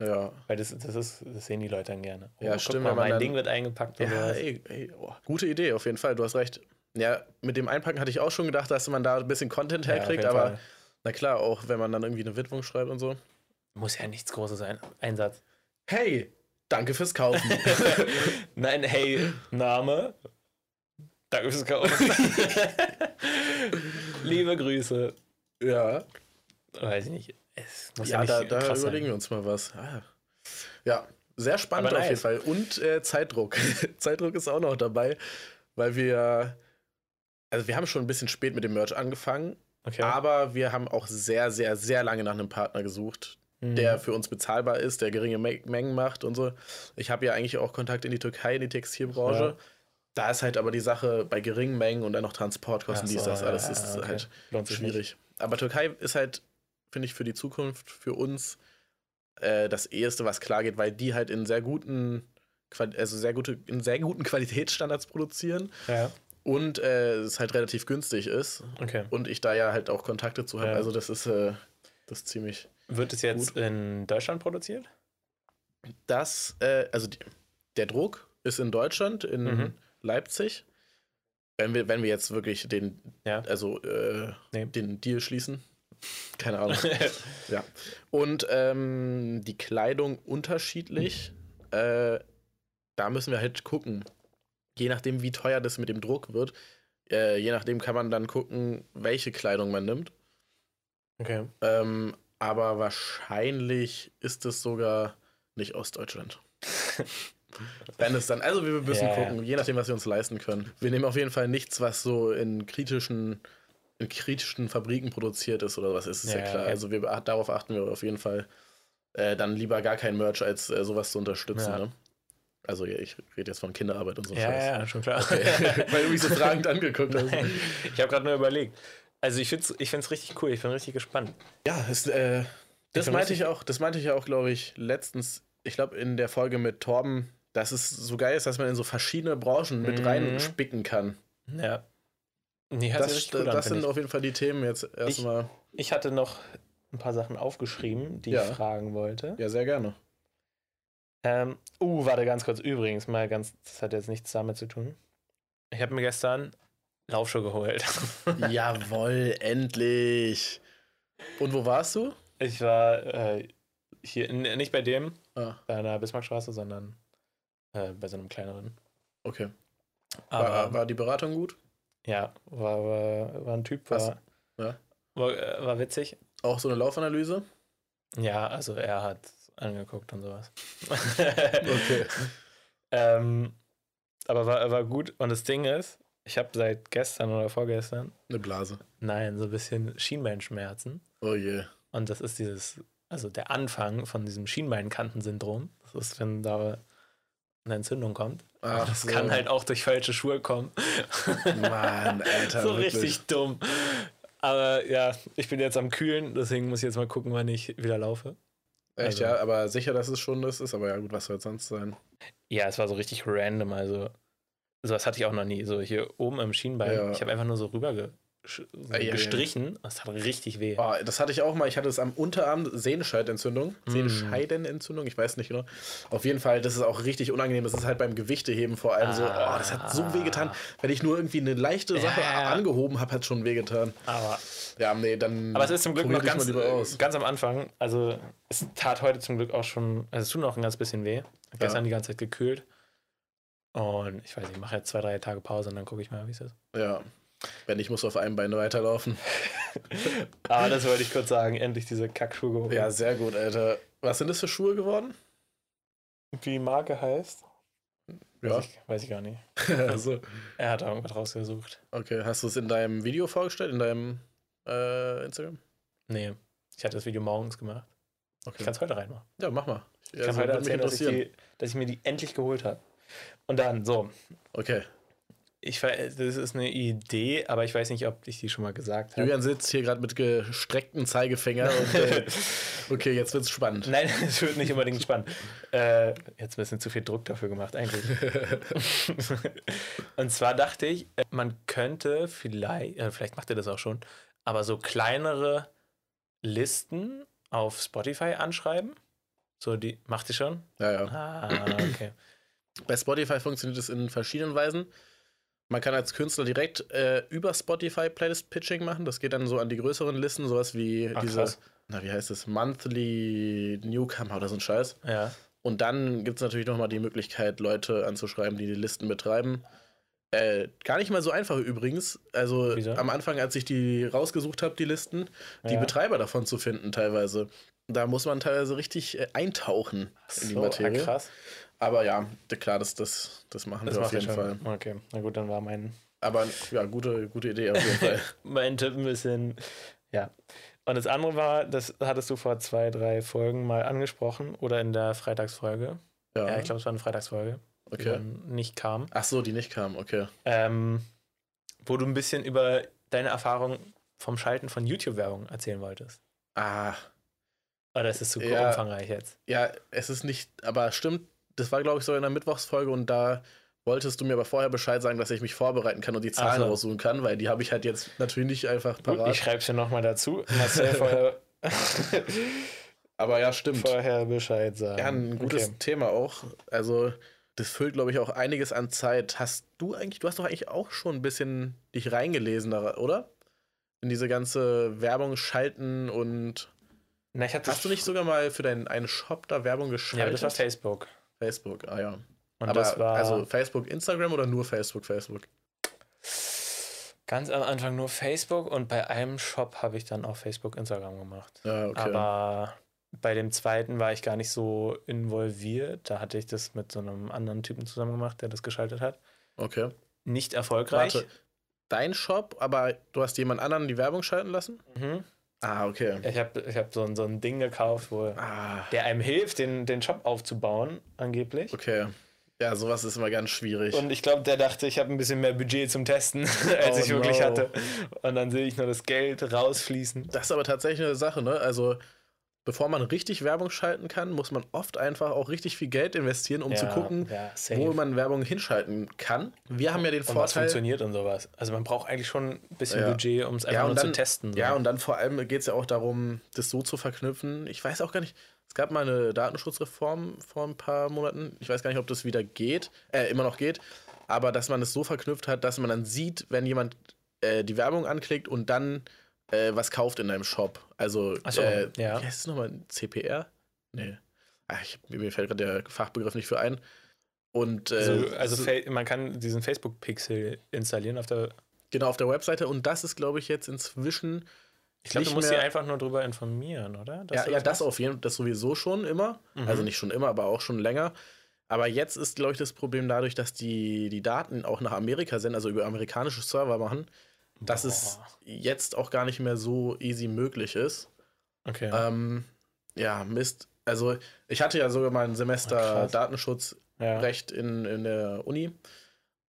Ja. Weil das, das, ist, das sehen die Leute dann gerne. Ja, guck stimmt, Mal, mein dann- Ding wird eingepackt Ja, ey, ey, oh, gute Idee, auf jeden Fall. Du hast recht. Ja, mit dem Einpacken hatte ich auch schon gedacht, dass man da ein bisschen Content Ja, herkriegt, jeden aber Fall. na klar, auch wenn man dann irgendwie eine Widmung schreibt und so. Muss ja nichts Großes sein. Einsatz. Hey, danke fürs Kaufen. Nein, hey, Name. Danke fürs Kaufen. Liebe Grüße. ja, Weiß ich nicht. Es muss ja, ja, da, da überlegen wir uns mal was. Ah. Ja, sehr spannend auf jeden. Fall. Und äh, Zeitdruck. Zeitdruck ist auch noch dabei, weil wir, also wir haben schon ein bisschen spät mit dem Merch angefangen, Okay. aber wir haben auch sehr, sehr, sehr lange nach einem Partner gesucht, Mhm. der für uns bezahlbar ist, der geringe Me Mengen macht und so. Ich habe ja eigentlich auch Kontakt in die Türkei, in die Textilbranche. Ja. Da ist halt aber die Sache bei geringen Mengen und dann noch Transportkosten, Ach dies, so, das, alles ja, ist okay. halt Lohnt schwierig. Aber Türkei ist halt, finde ich, für die Zukunft, für uns äh, das eheste, was klar geht, weil die halt in sehr guten, also sehr gute, in sehr guten Qualitätsstandards produzieren Ja, und äh, es halt relativ günstig ist okay. und ich da ja halt auch Kontakte zu habe. Ja. Also das ist, äh, das ist ziemlich. Wird es jetzt in Deutschland produziert? Das, äh, also die, der Druck ist in Deutschland, in Mhm. Leipzig. Wenn wir, wenn wir jetzt wirklich den, Ja. also äh, Nee. den Deal schließen. Keine Ahnung. ja. Und ähm, die Kleidung unterschiedlich. Äh, da müssen wir halt gucken. Je nachdem, wie teuer das mit dem Druck wird, äh, je nachdem kann man dann gucken, welche Kleidung man nimmt. okay. Ähm, aber wahrscheinlich ist es sogar nicht Ostdeutschland. Wenn es dann, also wir müssen Ja, ja. gucken, je nachdem, was wir uns leisten können. Wir nehmen auf jeden Fall nichts, was so in kritischen, kritischen Fabriken produziert ist oder was ist, ist ja, Ja, klar. okay. Also wir, darauf achten wir auf jeden Fall. Äh, dann lieber gar kein Merch, als äh, sowas zu unterstützen. Ja. Ne? Also ja, ich rede jetzt von Kinderarbeit und so Ja, Scheiß. ja, schon klar. Okay. Weil du mich so fragend angeguckt hast. Nein, ich habe gerade nur überlegt. Also ich finde es ich find's richtig cool, ich bin richtig gespannt. Ja, es, äh, das meinte ich auch, das meinte ich auch, glaube ich, letztens, ich glaube, in der Folge mit Torben, dass es so geil ist, dass man in so verschiedene Branchen mit Mhm. reinspicken kann. Ja. Nee, Das, an, das find sind ich. auf jeden Fall die Themen jetzt erstmal. ich hatte noch ein paar Sachen aufgeschrieben, die Ja. ich fragen wollte. Ja, sehr gerne. Ähm, uh, warte ganz kurz. Übrigens, mal ganz, das hat jetzt nichts damit zu tun. Ich habe mir gestern Laufschuhe geholt. Jawoll, endlich. Und wo warst du? Ich war äh, hier, nicht bei dem, Ah, bei einer Bismarckstraße, sondern äh, bei so einem kleineren. okay. Aber War, war die Beratung gut? Ja, war, war, war ein Typ, war, Was? Ja. war, äh, war witzig. Auch so eine Laufanalyse? Ja, also er hat angeguckt und sowas. Okay. ähm, aber war, war gut. Und das Ding ist, ich habe seit gestern oder vorgestern, Eine Blase. nein, so ein bisschen Schienbeinschmerzen. Oh je. Und das ist dieses, also der Anfang von diesem Schienbeinkantensyndrom. Das ist, wenn da eine Entzündung kommt. Ach das so. kann halt auch durch falsche Schuhe kommen. Mann, Alter. so wirklich. richtig dumm. Aber ja, ich bin jetzt am Kühlen, deswegen muss ich jetzt mal gucken, wann ich wieder laufe. Echt, Also- ja, aber sicher, dass es schon das ist. Aber ja, gut, was soll es sonst sein? Ja, es war so richtig random. Also, sowas hatte ich auch noch nie. So hier oben im Schienbein. Ja. Ich habe einfach nur so rüber gestrichen. Das tat richtig weh. Oh, das hatte ich auch mal. Ich hatte es am Unterarm Sehnenscheidenentzündung. Mm. Sehnenscheidenentzündung, ich weiß nicht genau. Auf jeden Fall, das ist auch richtig unangenehm. Das ist halt beim Gewichteheben vor allem so. Oh, das hat so wehgetan. Wenn ich nur irgendwie eine leichte Sache Ja, angehoben habe, hat es schon wehgetan. Aber, Ja, nee, dann. aber es ist zum Glück noch ganz, ganz am Anfang. Also, es tat heute zum Glück auch schon. Also, es tut noch ein ganz bisschen weh. Gestern die ganze Zeit gekühlt. Und ich weiß nicht, ich mache jetzt zwei, drei Tage Pause und dann gucke ich mal, wie es ist. Ja. Wenn ich muss auf einem Bein weiterlaufen. Aber das wollte ich kurz sagen. Endlich diese Kackschuhe geholt. Ja, sehr gut, Alter. Was sind das für Schuhe geworden? Wie die Marke heißt? Ja. Weiß ich, weiß ich gar nicht. also, Er hat da irgendwas rausgesucht. okay. Hast du es in deinem Video vorgestellt? In deinem äh, Instagram? Nee, ich hatte das Video morgens gemacht. Ich Okay. kann es heute reinmachen. Ja, mach mal. Ich kann heute erzählen, dass ich, die, dass ich mir die endlich geholt habe. Und dann, so, Okay. Ich, we- das ist eine Idee, aber ich weiß nicht, ob ich die schon mal gesagt habe. Julian sitzt hier gerade mit gestrecktem Zeigefinger und äh, okay, jetzt wird's spannend. Nein, es wird nicht unbedingt spannend. Äh, jetzt ein bisschen zu viel Druck dafür gemacht, eigentlich. Und zwar dachte ich, äh, man könnte vielleicht, äh, vielleicht macht ihr das auch schon, aber so kleinere Listen auf Spotify anschreiben. So, die macht ihr schon? Ja, ja. Ah, okay. Bei Spotify funktioniert es in verschiedenen Weisen. Man kann als Künstler direkt äh, über Spotify Playlist Pitching machen. Das geht dann so an die größeren Listen, sowas wie Ach, diese, krass. na, wie heißt es, Monthly Newcomer oder so ein Scheiß. Ja. Und dann gibt es natürlich nochmal die Möglichkeit, Leute anzuschreiben, die die Listen betreiben. Äh, gar nicht mal so einfach übrigens. Also Wieso? am Anfang, als ich die rausgesucht habe, die Listen, die Ja. Betreiber davon zu finden teilweise. Da muss man teilweise richtig äh, eintauchen in die So, Materie. ah, krass. Aber ja, klar, das, das, das machen Das wir auf jeden. Fall. Okay, na gut, dann war mein, Aber ja, gute, gute Idee auf jeden Fall. mein Tipp ein bisschen. Ja. Und das andere war, das hattest du vor zwei, drei Folgen mal angesprochen oder in der Freitagsfolge. Ja, Ja, ich glaube, es war eine Freitagsfolge, die okay. dann nicht kam. Ach so, die nicht kamen, okay. Ähm, wo du ein bisschen über deine Erfahrung vom Schalten von YouTube-Werbung erzählen wolltest. Ah, Oder ist es zu Ja. umfangreich jetzt? ja, es ist nicht, aber stimmt, das war, glaube ich, so in der Mittwochsfolge und da wolltest du mir aber vorher Bescheid sagen, dass ich mich vorbereiten kann und die Zahlen so. raussuchen kann, weil die habe ich halt jetzt natürlich nicht einfach Gut, parat. ich schreibe es dir nochmal dazu. Marcel vorher, aber ja, stimmt. vorher Bescheid sagen. Ja, ein gutes Okay. Thema auch. Also, das füllt, glaube ich, auch einiges an Zeit. Hast du eigentlich, du hast doch eigentlich auch schon ein bisschen dich reingelesen, oder? In diese ganze Werbung schalten und. Na, ich hatte Hast du nicht sogar mal für deinen einen Shop da Werbung Ja, geschaltet? das war Facebook. Facebook, ah ja. Und Aber das war also Facebook, Instagram oder nur Facebook, Facebook? ganz am Anfang nur Facebook und bei einem Shop habe ich dann auch Facebook, Instagram gemacht. Ja, okay. Aber bei dem zweiten war ich gar nicht so involviert. Da hatte ich das mit so einem anderen Typen zusammen gemacht, der das geschaltet hat. okay. Nicht erfolgreich. Warte. Dein Shop, aber du hast jemand anderen die Werbung schalten lassen? Mhm. Ah, okay. Ich habe ich hab so, ein- so ein Ding gekauft, wo Ah, der einem hilft, den, den Shop aufzubauen, angeblich. okay. Ja, sowas ist immer ganz schwierig. Und ich glaube, der dachte, ich habe ein bisschen mehr Budget zum Testen, als Oh ich wirklich no. hatte. Und dann sehe ich nur das Geld rausfließen. Das ist aber tatsächlich eine Sache, ne? Also, bevor man richtig Werbung schalten kann, muss man oft einfach auch richtig viel Geld investieren, um zu Ja, gucken, ja, wo man Werbung hinschalten kann. Wir haben ja den und was Vorteil. funktioniert und sowas. Also man braucht eigentlich schon ein bisschen Ja. Budget, um es einfach und zu dann- testen. so. Ja, und dann vor allem geht es ja auch darum, das so zu verknüpfen. Ich weiß auch gar nicht, es gab mal eine Datenschutzreform vor ein paar Monaten. Ich weiß gar nicht, ob das wieder geht, äh, immer noch geht, aber dass man es so verknüpft hat, dass man dann sieht, wenn jemand äh, die Werbung anklickt und dann äh, was kauft in deinem Shop. Also, Ach so, äh, ja. wie heißt es nochmal? CPR? Nee. Ach, ich, mir fällt gerade der Fachbegriff nicht für ein. Und äh, also, also so- man kann diesen Facebook-Pixel installieren auf der. genau auf der Webseite und das ist, glaube ich, jetzt inzwischen Ich glaube, du musst mehr- einfach nur drüber informieren, oder? Dass ja, ja, das auf jeden Fall, das sowieso schon immer. Mhm. Also nicht schon immer, aber auch schon länger. Aber jetzt ist, glaube ich, das Problem dadurch, dass die, die Daten auch nach Amerika senden, also über amerikanische Server machen, dass es Boah. jetzt auch gar nicht mehr so easy möglich ist. Okay. Ähm, ja, Mist. Also ich hatte ja sogar mal ein Semester krass. Datenschutzrecht ja. in, in der Uni.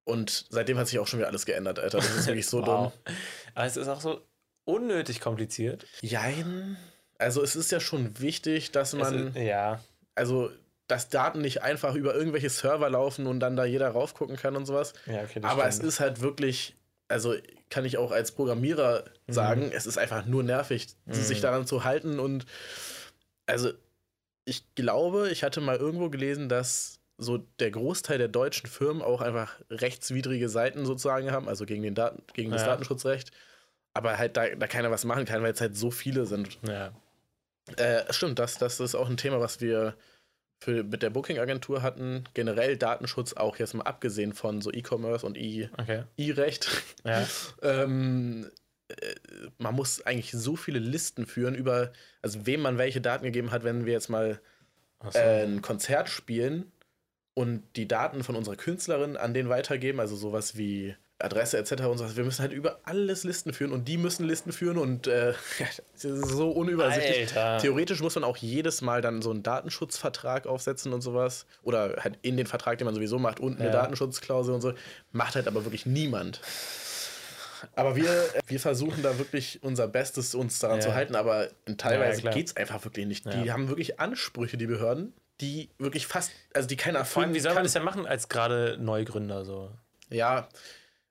Und seitdem hat sich auch schon wieder alles geändert, Alter. Das ist wirklich so Wow. dumm. Aber es ist auch so unnötig kompliziert. Jein. Also es ist ja schon wichtig, dass Es man. ist, ja. also dass Daten nicht einfach über irgendwelche Server laufen und dann da jeder raufgucken kann und sowas. ja, okay, das Aber es stimmt. ist halt wirklich, also kann ich auch als Programmierer Mhm. sagen, es ist einfach nur nervig, sich Mhm. daran zu halten und also ich glaube, ich hatte mal irgendwo gelesen, dass so der Großteil der deutschen Firmen auch einfach rechtswidrige Seiten sozusagen haben, also gegen, den Daten, gegen das Ja. Datenschutzrecht. Aber halt da, da keiner was machen kann, weil es halt so viele sind. Ja. Äh, stimmt, das, das ist auch ein Thema, was wir für, mit der Booking-Agentur hatten. Generell Datenschutz, auch jetzt mal abgesehen von so E-Commerce und E- Okay. E-Recht. Ja. ähm, äh, man muss eigentlich so viele Listen führen über, also wem man welche Daten gegeben hat, wenn wir jetzt mal äh, ein Konzert spielen und die Daten von unserer Künstlerin an den weitergeben, also sowas wie Adresse etc. und so. Wir müssen halt über alles Listen führen und die müssen Listen führen und äh, das ist so unübersichtlich. Alter. Theoretisch muss man auch jedes Mal dann so einen Datenschutzvertrag aufsetzen und sowas. Oder halt in den Vertrag, den man sowieso macht, unten eine Ja. Datenschutzklausel und so. Macht halt aber wirklich niemand. Aber wir, wir versuchen da wirklich unser Bestes, uns daran Ja. zu halten, aber teilweise klar. geht es einfach wirklich nicht. Ja. Die haben wirklich Ansprüche, die Behörden, die wirklich fast, also die keiner Vor allem, erfüllen wie soll man das denn machen als gerade Neugründer so? Ja,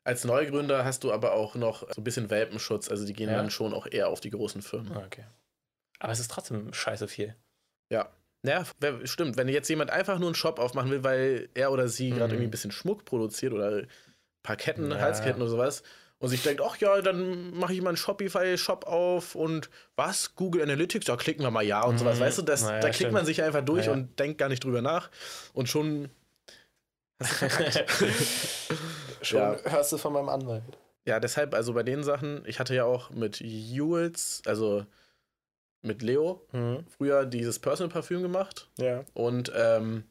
als Neugründer hast du aber auch noch so ein bisschen Welpenschutz, also die gehen Ja. dann schon auch eher auf die großen Firmen. Ah, Okay. Aber es ist trotzdem scheiße viel. Ja. Ja, wer- stimmt. Wenn jetzt jemand einfach nur einen Shop aufmachen will, weil er oder sie Mhm. gerade irgendwie ein bisschen Schmuck produziert oder paar Ketten, Ja. Halsketten oder sowas. Und sich denkt, ach ja, dann mache ich mal einen Shopify-Shop auf und was? Google Analytics, da klicken wir mal ja und sowas. Mhm. Weißt du, das, Naja, da klickt stimmt. man sich einfach durch Ja. und denkt gar nicht drüber nach. Und schon Schon Ja. hörst du von meinem Anwalt. Ja, deshalb, also bei den Sachen, ich hatte ja auch mit Jules, also mit Leo, Mhm. früher dieses Personal Parfüm gemacht. Ja. Und ähm,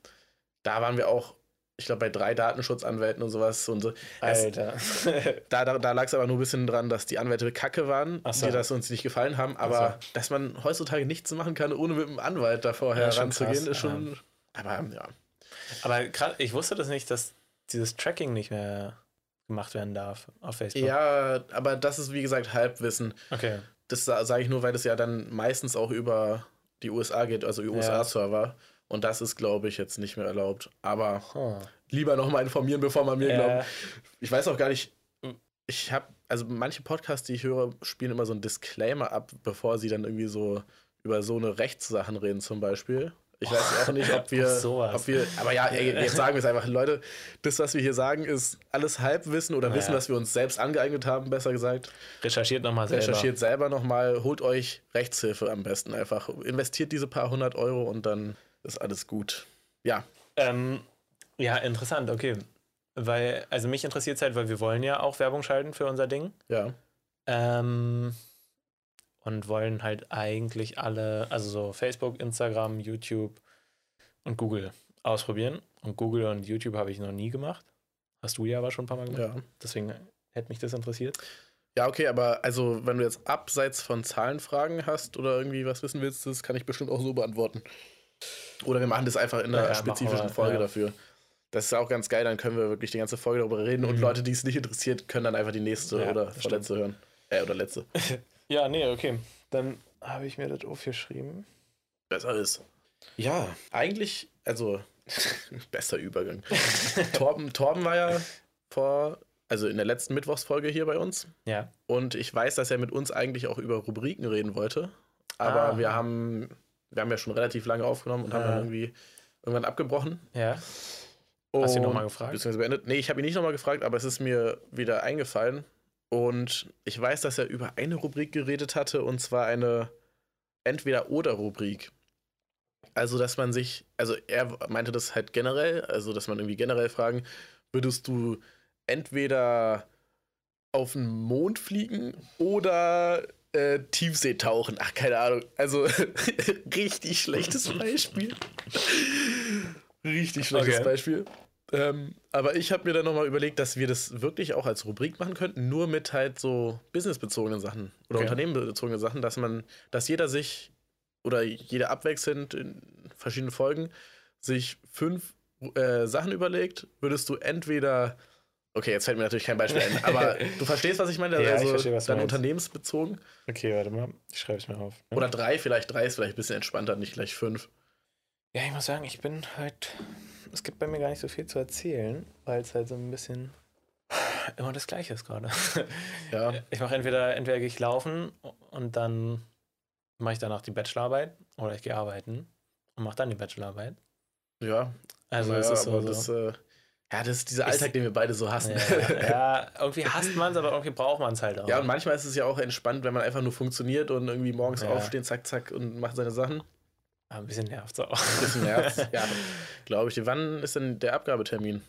da waren wir auch, ich glaube, bei drei Datenschutzanwälten und sowas. Und so. Es- Alter. da da, da lag es aber nur ein bisschen dran, dass die Anwälte kacke waren, so. die das uns nicht gefallen haben. Aber Ach dass man heutzutage nichts machen kann, ohne mit einem Anwalt da vorher Ja, ranzugehen, ist schon. Aber ja. Aber krass, ich wusste das nicht, dass dieses Tracking nicht mehr gemacht werden darf auf Facebook. Ja, aber das ist wie gesagt Halbwissen. Okay. Das sa- sage ich nur, weil das ja dann meistens auch über die USA geht, also USA-Server. Und das ist, glaube ich, jetzt nicht mehr erlaubt. Aber Huh. lieber nochmal informieren, bevor man mir Ja. glaubt. Ich weiß auch gar nicht. Ich habe, also manche Podcasts, die ich höre, spielen immer so einen Disclaimer ab, bevor sie dann irgendwie so über so eine Rechtssachen reden, zum Beispiel. Ich weiß auch nicht, ob wir, ob wir, aber ja, jetzt sagen wir es einfach, Leute, das, was wir hier sagen, ist alles Halbwissen oder Wissen, Ja. was wir uns selbst angeeignet haben, besser gesagt. Recherchiert nochmal selber. Recherchiert selber nochmal, holt euch Rechtshilfe am besten einfach. Investiert diese paar hundert Euro und dann ist alles gut. Ja, Ähm, ja, interessant, okay. Weil, also mich interessiert es halt, weil wir wollen ja auch Werbung schalten für unser Ding. ja. Ähm, und wollen halt eigentlich alle, also so Facebook, Instagram, YouTube und Google ausprobieren. Und Google und YouTube habe ich noch nie gemacht. Hast du ja aber schon ein paar Mal gemacht. Ja. Deswegen hätte mich das interessiert. Ja, okay, aber also, wenn du jetzt abseits von Zahlenfragen hast oder irgendwie was wissen willst, das kann ich bestimmt auch so beantworten. Oder wir machen das einfach in einer Ja, spezifischen wir, Folge ja. dafür. Das ist auch ganz geil, dann können wir wirklich die ganze Folge darüber reden und Mhm. Leute, die es nicht interessiert, können dann einfach die nächste Ja, oder vorletzte hören. Äh, oder letzte. Ja, nee, okay. Dann habe ich mir das aufgeschrieben. Besser ist. Ja, eigentlich, also, bester Übergang. Torben, Torben war ja vor, also in der letzten Mittwochsfolge hier bei uns. Ja. Und ich weiß, dass er mit uns eigentlich auch über Rubriken reden wollte. Aber Ah. wir haben, wir haben ja schon relativ lange aufgenommen und haben Ja. dann irgendwie irgendwann abgebrochen. Ja. Hast du ihn Und- noch mal gefragt? Beziehungsweise beendet. Nee, ich habe ihn nicht nochmal gefragt, aber es ist mir wieder eingefallen. Und ich weiß, dass er über eine Rubrik geredet hatte, und zwar eine Entweder-Oder-Rubrik. Also, dass man sich, also er meinte das halt generell, also dass man irgendwie generell fragen, würdest du entweder auf den Mond fliegen oder äh, Tiefsee tauchen? Ach, keine Ahnung. Also, richtig schlechtes Beispiel. richtig schlechtes Okay. Beispiel. Ähm, aber ich habe mir dann nochmal überlegt, dass wir das wirklich auch als Rubrik machen könnten, nur mit halt so businessbezogenen Sachen oder Okay. unternehmenbezogenen Sachen, dass man, dass jeder sich oder jeder abwechselnd in verschiedenen Folgen sich fünf äh, Sachen überlegt, würdest du entweder, okay, jetzt fällt mir natürlich kein Beispiel ein, aber du verstehst, was ich meine, Ja, ich also verstehe, dann unternehmensbezogen Okay, warte mal. Ich schreibe es mir auf. ne? oder drei, vielleicht drei ist vielleicht ein bisschen entspannter, nicht gleich fünf. Ja, ich muss sagen, ich bin halt. Es gibt bei mir gar nicht so viel zu erzählen, weil es halt so ein bisschen immer das Gleiche ist gerade. Ja, Ich mache entweder, entweder gehe ich laufen und dann mache ich danach die Bachelorarbeit oder ich gehe arbeiten und mache dann die Bachelorarbeit. ja, Also es ist so. aber so. das, äh, ja, das ist dieser Ich- Alltag, den wir beide so hassen. ja, ja, irgendwie hasst man es, aber irgendwie braucht man es halt auch. Ja, und manchmal ist es ja auch entspannt, wenn man einfach nur funktioniert und irgendwie morgens Ja. aufstehen, zack, zack und macht seine Sachen. Aber ein bisschen nervt es auch. Bis März. ja, glaube ich. Wann ist denn der Abgabetermin?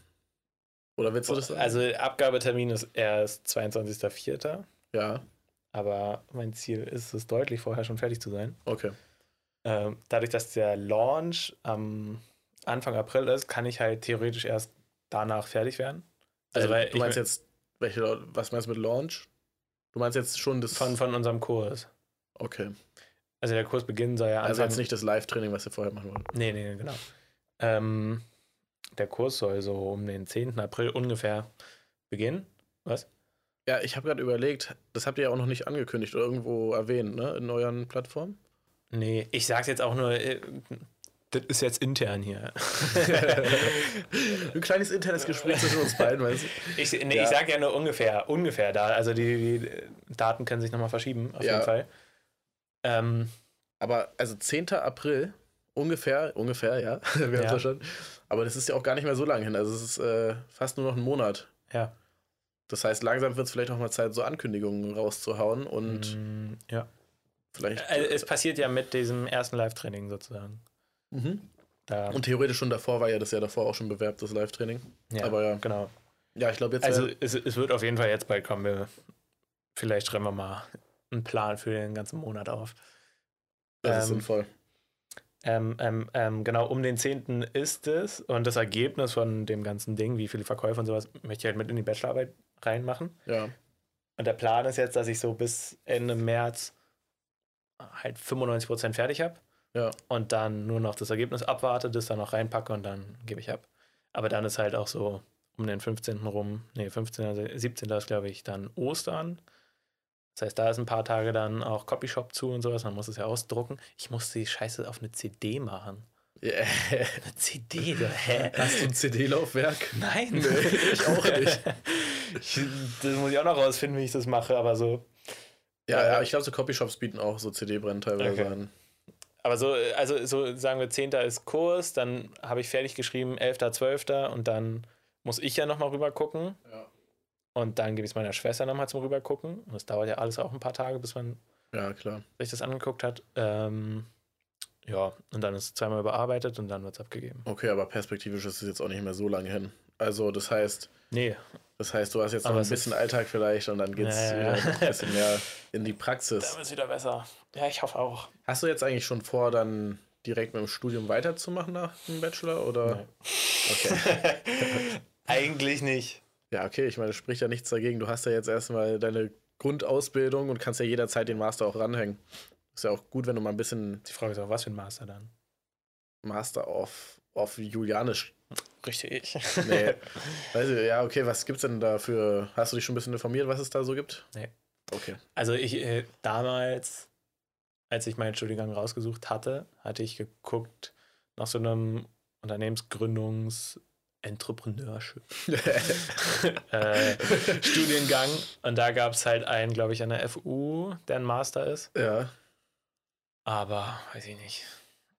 Oder willst du das sagen? Also Abgabetermin ist erst 22.04. Ja, Aber mein Ziel ist es, deutlich vorher schon fertig zu sein. okay. Ähm, dadurch, dass der Launch am Anfang April ist, kann ich halt theoretisch erst danach fertig werden. Also, Also, du meinst jetzt, welche, was meinst du mit Launch? Du meinst jetzt schon das. von, von unserem Kurs. okay. Also der Kursbeginn soll ja Also Anfang... jetzt nicht das Live-Training, was wir vorher machen wollen. Nee, nee, genau. Ähm, der Kurs soll so um den 10. April ungefähr beginnen. Was? Ja, ich habe gerade überlegt, das habt ihr ja auch noch nicht angekündigt oder irgendwo erwähnt, ne? In euren Plattformen. Nee, ich sag's jetzt auch nur, äh, das ist jetzt intern hier. Ein kleines internes Gespräch zwischen uns beiden, weißt du? Ich, nee, Ja. ich sag ja nur ungefähr, ungefähr da. Also die, die Daten können sich nochmal verschieben, auf Ja. jeden Fall. Ähm, Aber also 10. April, ungefähr, ungefähr, ja, wir haben Ja. verstanden. Aber das ist ja auch gar nicht mehr so lange hin. Also es ist äh, fast nur noch ein Monat. ja. Das heißt, langsam wird es vielleicht auch mal Zeit, so Ankündigungen rauszuhauen und Mm, ja. vielleicht. Äh, Es passiert ja mit diesem ersten Live-Training sozusagen. Mhm. Da, Und theoretisch schon davor war ja das ja davor auch schon bewerbt, das Live-Training. ja, aber ja. genau. Ja, ich glaube jetzt. Also äh, es, es wird auf jeden Fall jetzt bald kommen. Wir, vielleicht schreiben wir mal einen Plan für den ganzen Monat auf. das ist ähm, sinnvoll. Ähm, ähm, ähm, genau, um den 10. ist es und das Ergebnis von dem ganzen Ding, wie viele Verkäufe und sowas, möchte ich halt mit in die Bachelorarbeit reinmachen. Ja. Und der Plan ist jetzt, dass ich so bis Ende März halt 95% fertig habe Ja. und dann nur noch das Ergebnis abwarte, das dann noch reinpacke und dann gebe ich ab. Aber dann ist halt auch so um den 15. rum, nee, 15. Also 17. ist, glaube ich, dann Ostern. Das heißt, da ist ein paar Tage dann auch Copyshop zu und sowas. Man muss es ja ausdrucken. Ich muss die Scheiße auf eine CD machen. Yeah. Eine CD, hä? Hast du ein CD-Laufwerk? Nein. Nee, ich auch nicht. Ich, das muss ich auch noch rausfinden, wie ich das mache, aber so. Ja, Ja. ja, ich glaube, so Copyshops bieten auch so CD-Brennen teilweise Okay. an. Aber so, also so sagen wir, 10. ist Kurs, dann habe ich fertig geschrieben, 11., 12. und dann muss ich ja nochmal rüber gucken. Und dann gebe ich es meiner Schwester nochmal zum rüber gucken. Und das dauert ja alles auch ein paar Tage, bis man Ja, klar. sich das angeguckt hat. Ähm, ja, und dann ist es zweimal überarbeitet und dann wird es abgegeben. Okay, aber perspektivisch ist es jetzt auch nicht mehr so lange hin. Also, das heißt, Nee, das heißt, du hast jetzt noch Aber ein es bisschen Alltag vielleicht und dann geht es Ja, ja, ja. wieder ein bisschen mehr in die Praxis. dann wird es wieder besser. Ja, ich hoffe auch. Hast du jetzt eigentlich schon vor, dann direkt mit dem Studium weiterzumachen nach dem Bachelor? Oder? Nein. Okay. Eigentlich nicht. Ja, okay, ich meine, es spricht ja nichts dagegen. Du hast ja jetzt erstmal deine Grundausbildung und kannst ja jederzeit den Master auch ranhängen. Ist ja auch gut, wenn du mal ein bisschen Die Frage ist auch, was für ein Master dann? Master auf, auf Julianisch. Richtig. Nee. Weiß ich, ja, okay, was gibt's denn da für. Hast du dich schon ein bisschen informiert, was es da so gibt? Nee. Okay. Also ich äh, damals, als ich meinen Studiengang rausgesucht hatte, hatte ich geguckt nach so einem Unternehmensgründungs Entrepreneurship äh, Studiengang und da gab es halt einen, glaube ich, an der FU, der ein Master ist. ja, Aber weiß ich nicht.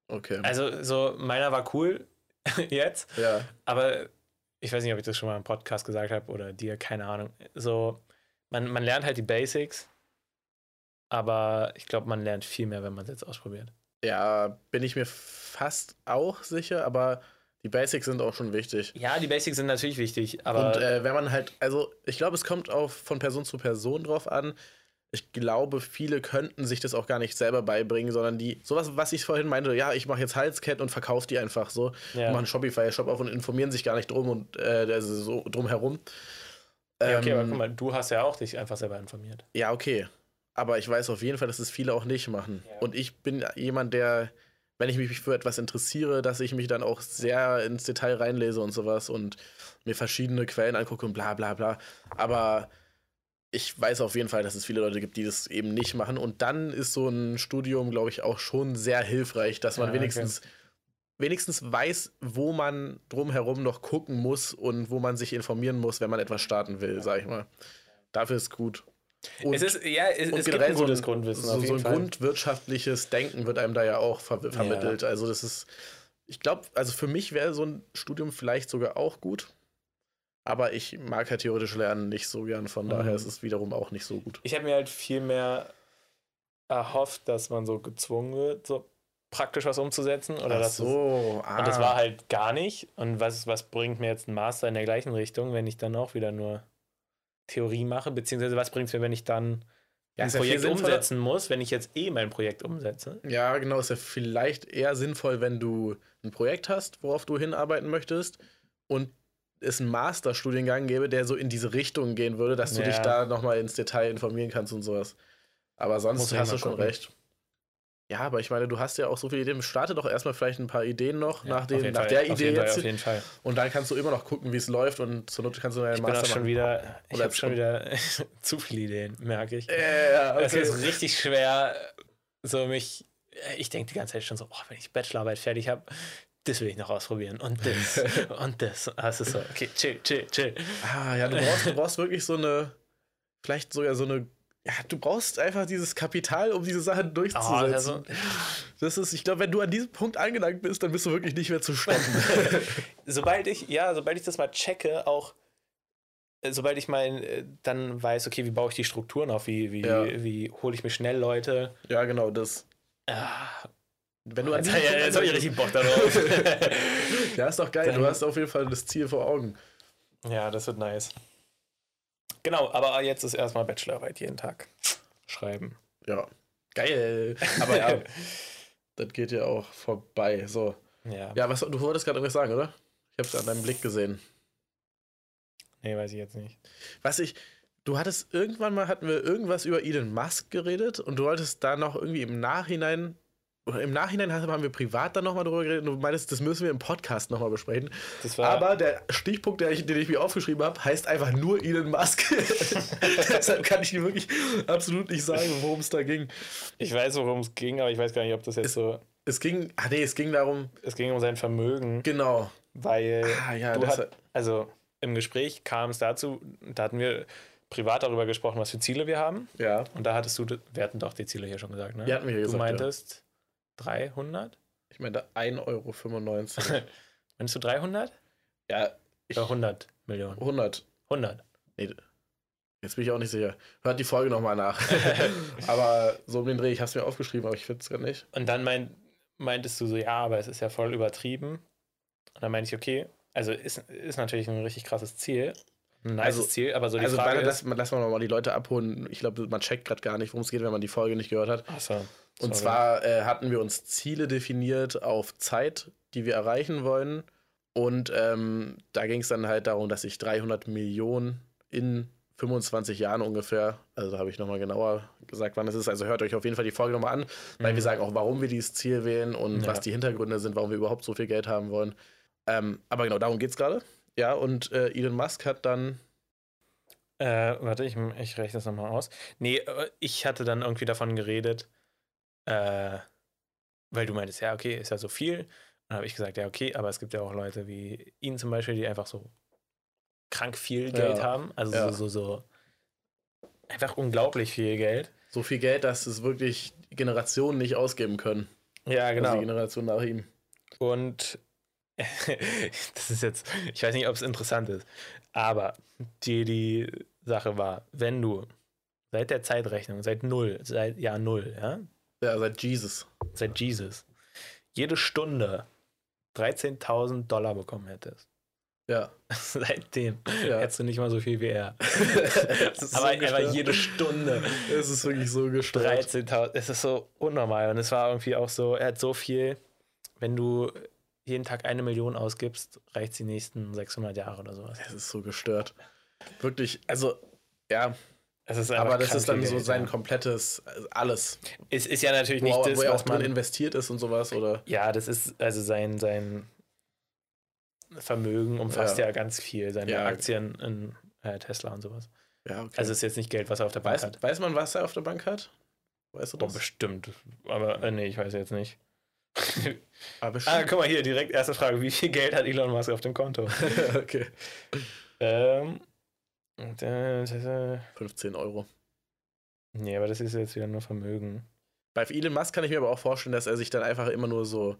okay. Also so meiner war cool jetzt, ja, aber ich weiß nicht, ob ich das schon mal im Podcast gesagt habe oder dir, keine Ahnung. So, man, man lernt halt die Basics, aber ich glaube, man lernt viel mehr, wenn man es jetzt ausprobiert. ja, bin ich mir fast auch sicher, aber die Basics sind auch schon wichtig. Ja, die Basics sind natürlich wichtig, aber Und äh, wenn man halt, also ich glaube, es kommt auch von Person zu Person drauf an. Ich glaube, viele könnten sich das auch gar nicht selber beibringen, sondern die, sowas, was ich vorhin meinte, ja, ich mache jetzt Halsketten und verkaufe die einfach so, Ja. machen einen Shopify-Shop auf und informieren sich gar nicht drum und äh, also so drum herum. ja, okay, aber Ähm, guck mal, du hast ja auch dich einfach selber informiert. Ja, okay. Aber ich weiß auf jeden Fall, dass es viele auch nicht machen. Ja. Und ich bin jemand, der, wenn ich mich für etwas interessiere, dass ich mich dann auch sehr ins Detail reinlese und sowas und mir verschiedene Quellen angucke und bla bla bla. Aber ich weiß auf jeden Fall, dass es viele Leute gibt, die das eben nicht machen. Und dann ist so ein Studium, glaube ich, auch schon sehr hilfreich, dass man Ja, okay. wenigstens, wenigstens weiß, wo man drumherum noch gucken muss und wo man sich informieren muss, wenn man etwas starten will, sag ich mal. Dafür ist gut. Und, es ist, ja, es, und es gibt generell ein so ein, Grundwissen so, so ein Fall. grundwirtschaftliches Denken wird einem da ja auch ver vermittelt. Also das ist, ich glaube, also für mich wäre so ein Studium vielleicht sogar auch gut. Aber ich mag halt theoretisch Lernen nicht so gern, von Mhm. daher ist es wiederum auch nicht so gut. Ich habe mir halt viel mehr erhofft, dass man so gezwungen wird, so praktisch was umzusetzen. Oder Ach so, ah. Und das war halt gar nicht. Und was, was bringt mir jetzt ein Master in der gleichen Richtung, wenn ich dann auch wieder nur Theorie mache? Beziehungsweise was bringt es mir, wenn ich dann Ja, ein ja Projekt sinnvoller. umsetzen muss, wenn ich jetzt eh mein Projekt umsetze? Ja, genau, ist ja vielleicht eher sinnvoll, wenn du ein Projekt hast, worauf du hinarbeiten möchtest und es einen Masterstudiengang gäbe, der so in diese Richtung gehen würde, dass du Ja. dich da nochmal ins Detail informieren kannst und sowas. Aber sonst hast mal du schon gucken. recht. Ja, aber ich meine, du hast ja auch so viele Ideen. Starte doch erstmal vielleicht ein paar Ideen noch nach, auf den, nach Fall, der auf Idee jetzt. auf jeden Fall. Und dann kannst du immer noch gucken, wie es läuft und zur Not kannst du auch Master schon machen. wieder, ich habe schon wieder zu viele Ideen, merke ich. Ja, Es okay. ist richtig schwer, so mich, ich denke die ganze Zeit schon so, oh, wenn ich Bachelorarbeit fertig habe, das will ich noch ausprobieren und das und das. Es ist so, okay, chill, chill, chill. Ah, ja, du brauchst, du brauchst wirklich so eine, vielleicht sogar so eine, ja, du brauchst einfach dieses Kapital, um diese Sachen Oh, durchzusetzen. also, Das ist, ich glaube, wenn du an diesem Punkt angelangt bist, dann bist du wirklich nicht mehr zu stoppen. sobald ich, ja, sobald ich das mal checke, auch sobald ich mal äh, dann weiß, okay, wie baue ich die Strukturen auf, wie, wie, Ja. wie hole ich mir schnell Leute. Ja, genau, das. Ah, Wenn du an jetzt, jetzt, habe ich richtig Bock darauf. Ja, ist doch geil. Dann- du hast auf jeden Fall das Ziel vor Augen. ja, das wird nice. Genau, aber jetzt ist erstmal Bachelorarbeit jeden Tag schreiben. Ja. Geil. Aber ja, das geht ja auch vorbei. So. Ja, Ja, was du wolltest gerade irgendwas sagen, oder? Ich habe es an deinem Blick gesehen. nee, weiß ich jetzt nicht. Was ich, du hattest irgendwann mal hatten wir irgendwas über Elon Musk geredet und du wolltest da noch irgendwie im Nachhinein im Nachhinein haben wir privat dann nochmal drüber geredet und du meinst, das müssen wir im Podcast nochmal besprechen. Aber der Stichpunkt, der ich, den ich mir aufgeschrieben habe, heißt einfach nur Elon Musk. Deshalb kann ich dir wirklich absolut nicht sagen, worum es da ging. ich weiß, worum es ging, aber ich weiß gar nicht, ob das jetzt so. Es ging, ah nee, es ging darum, Es ging um sein Vermögen, genau. weil Ah ja, du hat, also im Gespräch kam es dazu, da hatten wir privat darüber gesprochen, was für Ziele wir haben. ja, Und da hattest du, wir hatten doch die Ziele hier schon gesagt, ne? Die hatten wir hier Du gesagt, ja. Meintest 300? ich meine, 1,95 Euro. Meinst du 300? ja, ich, Oder 100 Millionen? 100. 100. Nee, jetzt bin ich auch nicht sicher. Hört die Folge nochmal nach. aber so um den Dreh, ich habe es mir aufgeschrieben, aber ich finde es gerade nicht. Und dann mein, meintest du so, ja, aber es ist ja voll übertrieben. Und dann meinte ich, okay, also ist, ist natürlich ein richtig krasses Ziel. Ein nices Also- Ziel, aber so die also, Frage ist. lass, lass mal die Leute abholen. Ich glaube, man checkt gerade gar nicht, worum es geht, wenn man die Folge nicht gehört hat. Achso, Und sorry. zwar äh, hatten wir uns Ziele definiert auf Zeit, die wir erreichen wollen. Und ähm, da ging es dann halt darum, dass ich 300 Millionen in 25 Jahren ungefähr, also da habe ich nochmal genauer gesagt, wann es ist. Also hört euch auf jeden Fall die Folge nochmal an, weil Mhm. wir sagen auch, warum wir dieses Ziel wählen und Ja. was die Hintergründe sind, warum wir überhaupt so viel Geld haben wollen. Ähm, aber genau, darum geht es gerade. Ja, und äh, Elon Musk hat dann, Äh, warte, ich, ich rechne das nochmal aus. Nee, äh, ich hatte dann irgendwie davon geredet, äh, weil du meintest, ja, okay, ist ja so viel. Und dann habe ich gesagt, ja, okay, aber es gibt ja auch Leute wie ihn zum Beispiel, die einfach so krank viel Geld Ja, haben. Also ja. so, so, so einfach unglaublich viel Geld. so viel Geld, dass es wirklich Generationen nicht ausgeben können. Ja, Also genau. die Generation nach ihm. Und das ist jetzt, ich weiß nicht, ob es interessant ist, aber die, die Sache war, wenn du seit der Zeitrechnung, seit null, seit Jahr null, ja, Ja, seit Jesus. seit Jesus, jede Stunde 13.000 Dollar bekommen hättest, Ja. seitdem Ja. hättest du nicht mal so viel wie er. Aber so er gestört. jede Stunde Es ist wirklich so gestört. 13.000. Es ist so unnormal. Und es war irgendwie auch so, er hat so viel, wenn du jeden Tag eine Million ausgibst, reicht es die nächsten 600 Jahre oder sowas. Es ist so gestört. Wirklich, also, ja, aber das ist dann so Geld, sein ja. komplettes, also alles. Es ist ja natürlich Wo, nicht wo das, er auch was man. investiert ist und sowas, oder? Ja, das ist also sein, sein Vermögen umfasst ja, Ja. ganz viel. Seine Ja. Aktien in äh, Tesla und sowas. Ja, okay. Also es ist jetzt nicht Geld, was er auf der Bank weiß, hat. weiß man, was er auf der Bank hat? Weißt du Oh, das? bestimmt. Aber äh, nee, ich weiß jetzt nicht. Ah, ah, bestimmt. guck mal hier, direkt erste Frage. Wie viel Geld hat Elon Musk auf dem Konto? okay. ähm. 15 Euro. Nee, aber das ist jetzt wieder nur Vermögen. Bei Elon Musk kann ich mir aber auch vorstellen, dass er sich dann einfach immer nur so,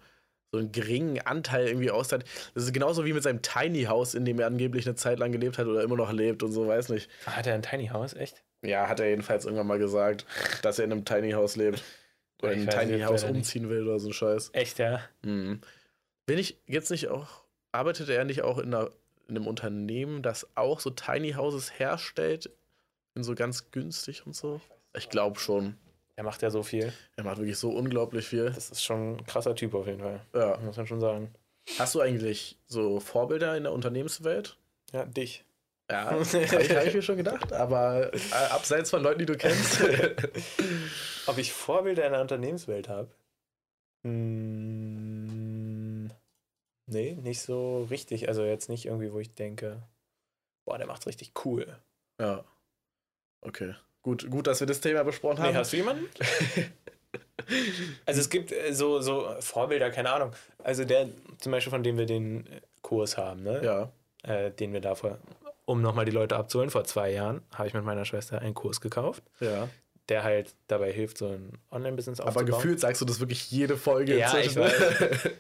so einen geringen Anteil irgendwie austeilt. Das ist genauso wie mit seinem Tiny House, in dem er angeblich eine Zeit lang gelebt hat oder immer noch lebt und so, weiß nicht. Ah, Hat er ein Tiny House, echt? Ja, hat er jedenfalls irgendwann mal gesagt, dass er in einem Tiny House lebt. Oder Ich in ein weiß Tiny jetzt House nicht. umziehen will oder so ein Scheiß. Echt, ja? Mhm. Bin ich jetzt nicht auch, arbeitet er nicht auch in, einer, in einem Unternehmen, das auch so Tiny Houses herstellt? In so ganz günstig und so? Ich glaube schon. Er macht ja so viel. Er macht wirklich so unglaublich viel. Das ist schon ein krasser Typ auf jeden Fall. Ja. Muss man schon sagen. Hast du eigentlich so Vorbilder in der Unternehmenswelt? Ja, dich. Ja, habe ich, mir schon gedacht, aber äh, abseits von Leuten, die du kennst. Ob ich Vorbilder in der Unternehmenswelt habe? Hm, nee, nicht so richtig. Also jetzt nicht irgendwie, wo ich denke, boah, der macht's richtig cool. ja. Okay. Gut, gut, dass wir das Thema besprochen haben. Nee, hast du jemanden? also es gibt äh, so, so Vorbilder, keine Ahnung. Also der, zum Beispiel von dem wir den äh, Kurs haben, ne? ja. Äh, den wir da vor, um nochmal die Leute abzuholen, vor zwei Jahren habe ich mit meiner Schwester einen Kurs gekauft, Ja. der halt dabei hilft, so ein Online-Business Aber aufzubauen. gefühlt sagst du das wirklich jede Folge. Ja, ich inzwischen.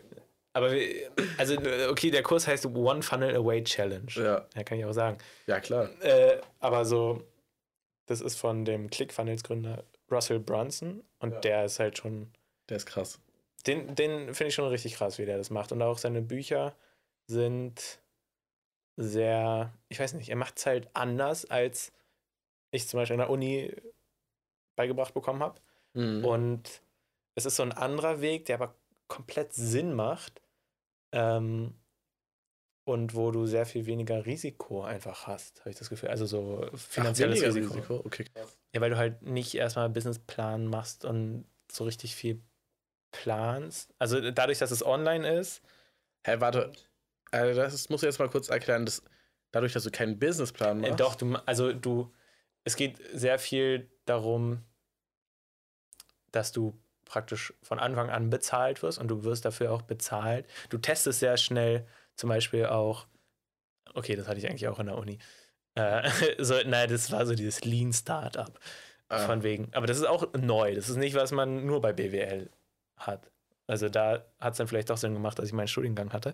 Aber wir, also, okay, der Kurs heißt One Funnel Away Challenge. Ja. Ja, kann ich auch sagen. Ja, klar. Äh, aber so, das ist von dem ClickFunnels-Gründer Russell Brunson und Ja. der ist halt schon, Der ist krass. den, den finde ich schon richtig krass, wie der das macht. Und auch seine Bücher sind sehr, ich weiß nicht, er macht es halt anders, als ich zum Beispiel in der Uni beigebracht bekommen habe. Mhm. Und es ist so ein anderer Weg, der aber komplett Sinn macht. Ähm, und wo du sehr viel weniger Risiko einfach hast, habe ich das Gefühl. Also so finanzielles weniger Risiko. Okay, krass. Ja, weil du halt nicht erstmal Businessplan machst und so richtig viel planst. Also dadurch, dass es online ist. Hä, warte. Also das musst du jetzt mal kurz erklären, dass dadurch, dass du keinen Businessplan Äh, machst. doch, du, also du, es geht sehr viel darum, dass du praktisch von Anfang an bezahlt wirst und du wirst dafür auch bezahlt. Du testest sehr schnell zum Beispiel auch, okay, das hatte ich eigentlich auch in der Uni. Äh, so, nein, das war so dieses Lean Startup. Ah, Von wegen. Aber das ist auch neu. Das ist nicht, was man nur bei BWL hat. Also da hat es dann vielleicht auch Sinn gemacht, dass ich meinen Studiengang hatte.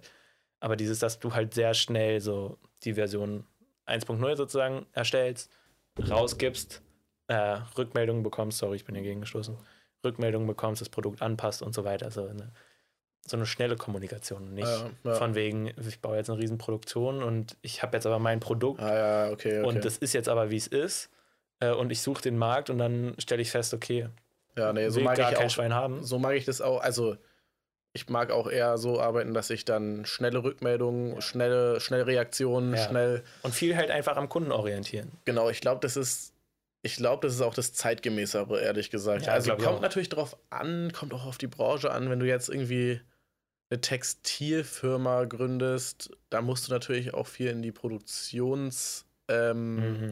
Aber dieses, dass du halt sehr schnell so die Version 1.0 sozusagen erstellst, rausgibst, äh, Rückmeldungen bekommst, sorry, ich bin hier gegengestoßen, Rückmeldungen bekommst, das Produkt anpasst und so weiter. So eine, so eine schnelle Kommunikation. Nicht Ja, ja. von wegen, ich baue jetzt eine Riesenproduktion und ich habe jetzt aber mein Produkt ah ja, okay, okay. und das ist jetzt aber, wie es ist. Äh, und ich suche den Markt und dann stelle ich fest, okay, ja, nee, so will mag ich kein auch. Schwein haben. So mag ich das auch. Also ich mag auch eher so arbeiten, dass ich dann schnelle Rückmeldungen, schnelle, schnelle Reaktionen, schnell. Und viel halt einfach am Kunden orientieren. Genau, ich glaube, das ist. Ich glaube, das ist auch das zeitgemäßere, ehrlich gesagt. Ja, also kommt natürlich drauf an, kommt auch auf die Branche an. Wenn du jetzt irgendwie eine Textilfirma gründest, da musst du natürlich auch viel in die Produktions, ähm, Mhm.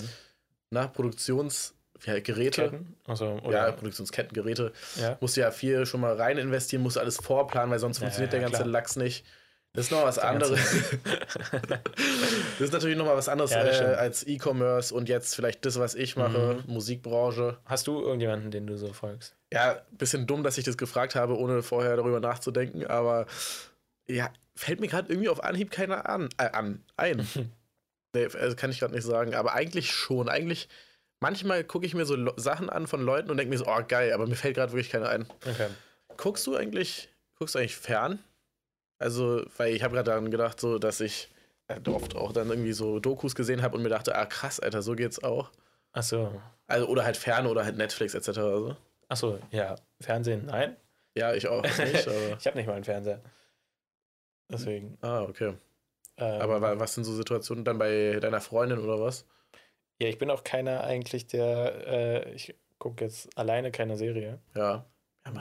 na, Produktions, ja, Geräte, Ketten? Also, ja, oder, Produktionskettengeräte, ja. musst du ja viel schon mal rein investieren, musst du alles vorplanen, weil sonst Ja, funktioniert ja, der ganze klar. Lachs nicht. Das ist noch was anderes. das ist natürlich noch mal was anderes Ja, äh, als E-Commerce und jetzt vielleicht das, was ich mache, Mhm. Musikbranche. Hast du irgendjemanden, den du so folgst? Ja, bisschen dumm, dass ich das gefragt habe, ohne vorher darüber nachzudenken, aber ja, fällt mir gerade irgendwie auf Anhieb keiner an. Äh, an ein. nee, also kann ich gerade nicht sagen, aber eigentlich schon. Eigentlich, manchmal gucke ich mir so Lo Sachen an von Leuten und denke mir so, oh geil, aber mir fällt gerade wirklich keiner ein. Okay. Guckst du eigentlich, guckst du eigentlich fern? Also, weil ich habe gerade daran gedacht, so, dass ich äh, oft auch dann irgendwie so Dokus gesehen habe und mir dachte, ah krass, Alter, so geht's auch. Achso. Also, oder halt fern oder halt Netflix etc. Also. Achso, ja. Fernsehen, nein. Ja, ich auch nicht. Ich habe nicht mal einen Fernseher. Deswegen. Ah, okay. Ähm, Aber wa- was sind so Situationen dann bei deiner Freundin oder was? ja, ich bin auch keiner eigentlich, der. Äh, ich gucke jetzt alleine keine Serie. Ja.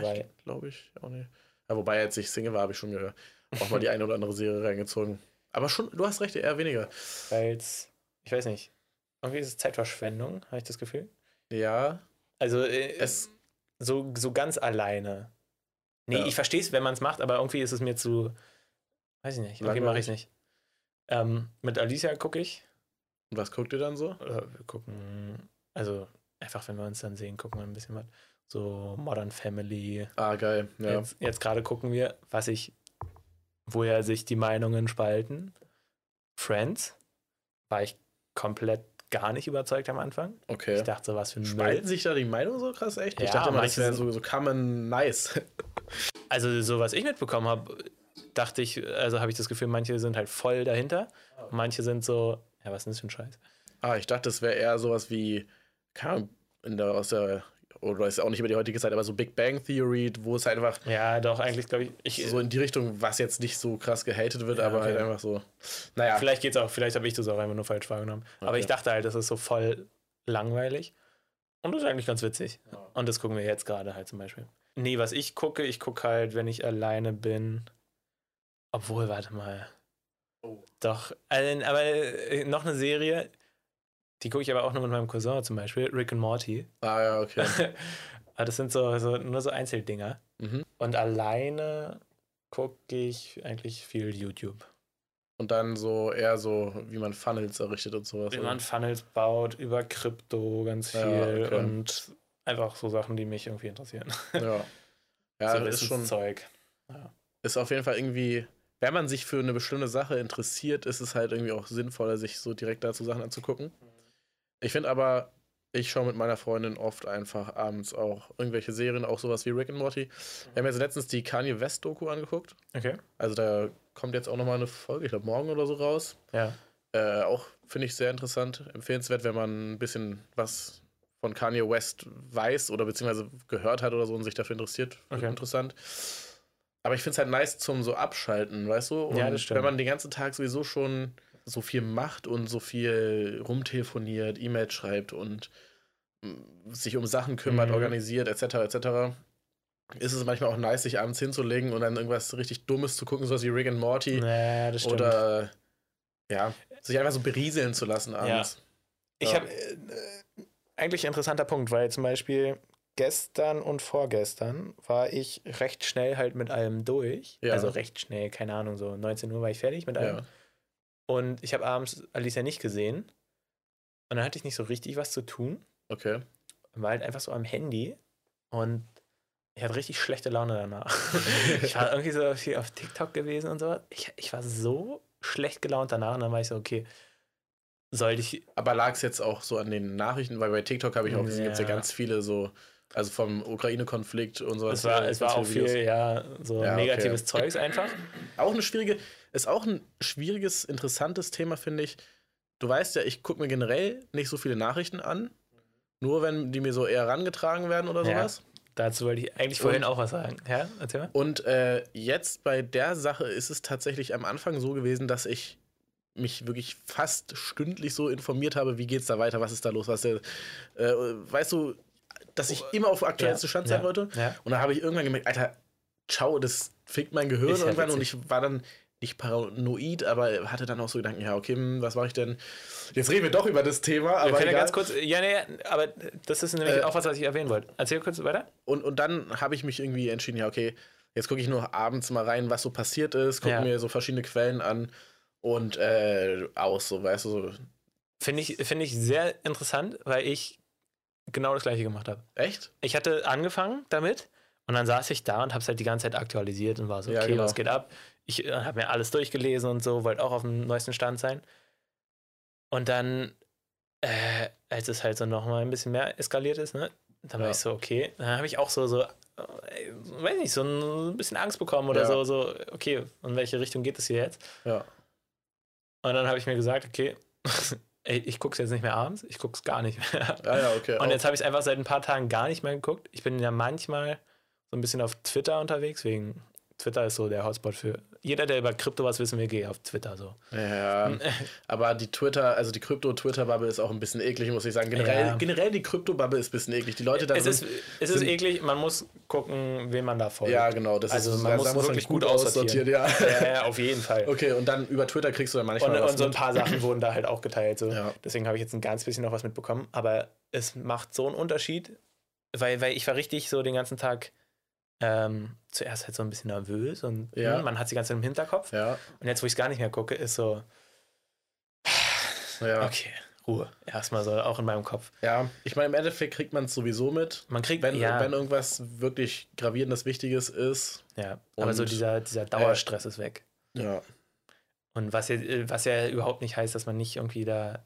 Ja, glaube ich, auch nicht. Ja, wobei, als ich Single war, habe ich schon ge- auch mal die eine oder andere Serie reingezogen. Aber schon, du hast recht, eher weniger. Weil es. Ich weiß nicht. Irgendwie ist es Zeitverschwendung, habe ich das Gefühl. Ja. Also äh, Es, so, so ganz alleine. Nee, Ja. ich verstehe es, wenn man es macht, aber irgendwie ist es mir zu. Weiß ich nicht. Irgendwie mache ich es nicht. Ähm, mit Alicia gucke ich. und was guckt ihr dann so? Oder wir gucken. Also einfach, wenn wir uns dann sehen, gucken wir ein bisschen was. So Modern Family. Ah, geil. Ja. Jetzt, jetzt gerade gucken wir, was ich. Woher sich die Meinungen spalten. Friends. War ich komplett gar nicht überzeugt am Anfang. Okay. Ich dachte, so was für ein Spalten Müll. sich da die Meinungen so krass echt? ich Ja, dachte mal, das wäre so, so common nice. Also, so was ich mitbekommen habe, dachte ich, also habe ich das Gefühl, manche sind halt voll dahinter. Manche sind so, ja, was ist denn das für ein Scheiß? ah, ich dachte, das wäre eher sowas wie, Ahnung, in der, aus der, oder ist auch nicht über die heutige Zeit, aber so Big Bang Theory, wo es halt einfach Ja, doch, eigentlich glaube ich, ich so in die Richtung, was jetzt nicht so krass gehatet wird, Ja, aber halt okay. einfach so. Naja, vielleicht geht's auch, vielleicht habe ich das auch einfach nur falsch wahrgenommen. Aber Okay. ich dachte halt, das ist so voll langweilig. Und das ist eigentlich ganz witzig. Und das gucken wir jetzt gerade halt zum Beispiel. Nee, was ich gucke, ich gucke halt, wenn ich alleine bin. Obwohl, warte mal. Oh. Doch, äh, aber äh, noch eine Serie, die gucke ich aber auch nur mit meinem Cousin zum Beispiel, Rick and Morty. ah ja, okay. aber das sind so, so nur so Einzeldinger. mhm. Und alleine gucke ich eigentlich viel YouTube. Und dann so eher so, wie man Funnels errichtet und sowas. Wie oder? man Funnels baut, über Krypto ganz viel Ja, okay. und einfach so Sachen, die mich irgendwie interessieren. Ja. Ja, so ist schon, Zeug. ist auf jeden Fall irgendwie, wenn man sich für eine bestimmte Sache interessiert, ist es halt irgendwie auch sinnvoller, sich so direkt dazu Sachen anzugucken. Ich finde aber, ich schaue mit meiner Freundin oft einfach abends auch irgendwelche Serien, auch sowas wie Rick and Morty. Wir haben jetzt letztens die Kanye West Doku angeguckt. Okay. Also da kommt jetzt auch nochmal eine Folge, ich glaube morgen oder so raus. Ja. Äh, auch finde ich sehr interessant, empfehlenswert, wenn man ein bisschen was von Kanye West weiß oder beziehungsweise gehört hat oder so und sich dafür interessiert. Okay. Interessant. Aber ich finde es halt nice zum so abschalten, weißt du? Und Ja, das stimmt. wenn man den ganzen Tag sowieso schon so viel macht und so viel rumtelefoniert, E-Mails schreibt und mm, sich um Sachen kümmert, Mhm. organisiert, etc., etc., ist es manchmal auch nice, sich abends hinzulegen und dann irgendwas richtig Dummes zu gucken, sowas wie Rick and Morty. Naja, das stimmt. Oder ja, sich einfach so berieseln zu lassen abends. Ich Ja. habe äh, eigentlich ein interessanter Punkt, weil zum Beispiel gestern und vorgestern war ich recht schnell halt mit allem durch. Ja. Also recht schnell, keine Ahnung, so 19 Uhr war ich fertig mit allem. Ja. Und ich habe abends Alicia nicht gesehen. Und dann hatte ich nicht so richtig was zu tun. Okay. War halt einfach so am Handy. Und ich hatte richtig schlechte Laune danach. ich war irgendwie so viel auf TikTok gewesen und so. Ich, ich war so schlecht gelaunt danach. Und dann war ich so, okay, sollte ich Aber lag es jetzt auch so an den Nachrichten, weil bei TikTok habe ich auch gesehen, gibt es ja Ja. ganz viele so, also vom Ukraine-Konflikt und so. Es war, es war auch viel, ja, so Ja, okay. negatives Zeugs einfach. Auch eine schwierige, ist auch ein schwieriges, interessantes Thema, finde ich. Du weißt ja, ich gucke mir generell nicht so viele Nachrichten an. Nur wenn die mir so eher rangetragen werden oder Ja. sowas. Dazu wollte ich eigentlich vorhin auch was sagen. Ja, erzähl mal. Und äh, jetzt bei der Sache ist es tatsächlich am Anfang so gewesen, dass ich mich wirklich fast stündlich so informiert habe, wie geht's da weiter, was ist da los, was äh, weißt du, dass ich immer auf aktuellsten Ja, Stand sein ja, wollte. ja. Und da habe ich irgendwann gemerkt, Alter, ciao, das fickt mein Gehirn irgendwann und ich war dann nicht paranoid, aber hatte dann auch so Gedanken, ja, okay, hm, was mache ich denn? Jetzt reden wir doch über das Thema, Wir aber können ja ganz kurz, ja, nee, aber das ist nämlich Äh, auch was, was ich erwähnen wollte. Erzähl kurz weiter. Und, und dann habe ich mich irgendwie entschieden, ja, okay, jetzt gucke ich nur abends mal rein, was so passiert ist, gucke Ja. mir so verschiedene Quellen an und äh, aus, so, weißt du, so. Finde ich, finde ich sehr interessant, weil ich genau das gleiche gemacht habe. Echt? Ich hatte angefangen damit und dann saß ich da und habe es halt die ganze Zeit aktualisiert und war so, Ja, okay, genau. was geht ab? Ich äh, habe mir alles durchgelesen und so, wollte auch auf dem neuesten Stand sein. Und dann, äh, als es halt so nochmal ein bisschen mehr eskaliert ist, ne, dann war Ja. ich so, okay, dann habe ich auch so, so, äh, weiß nicht, so ein bisschen Angst bekommen oder Ja. so, so, okay, in welche Richtung geht es hier jetzt? Ja. Und dann habe ich mir gesagt, okay, ey, ich gucke es jetzt nicht mehr abends, ich gucke es gar nicht mehr. Ja, ja, okay. Und auch. jetzt habe ich es einfach seit ein paar Tagen gar nicht mehr geguckt. Ich bin ja manchmal so ein bisschen auf Twitter unterwegs, wegen Twitter ist so der Hotspot für jeder, der über Krypto was wissen will, geht auf Twitter so. ja, aber die Twitter, also die Krypto-Twitter-Bubble ist auch ein bisschen eklig, muss ich sagen. Generell, Ja. generell die Krypto-Bubble ist ein bisschen eklig. Die Leute da es ist, sind, es ist sind- eklig, man muss gucken, wem man da folgt. Ja, genau. Das Also ist, man muss da wirklich gut aussortieren. ja. ja, ja, auf jeden Fall. Okay, und dann über Twitter kriegst du dann Und, manchmal was und so ein paar Sachen wurden da halt auch geteilt. So. Ja. Deswegen habe ich jetzt ein ganz bisschen noch was mitbekommen. Aber es macht so einen Unterschied, weil, weil ich war richtig so den ganzen Tag ähm, zuerst halt so ein bisschen nervös und Ja. hm, man hat sie ganz im Hinterkopf. Ja, Und jetzt, wo ich es gar nicht mehr gucke, ist so, ja. okay, Ruhe. Erstmal so, auch in meinem Kopf. Ja, ich meine, im Endeffekt kriegt man es sowieso mit. Man kriegt, Wenn, ja, wenn irgendwas wirklich gravierendes Wichtiges ist. ja, aber so dieser, dieser Dauerstress ist weg. Ja, Und was ja, was ja überhaupt nicht heißt, dass man nicht irgendwie da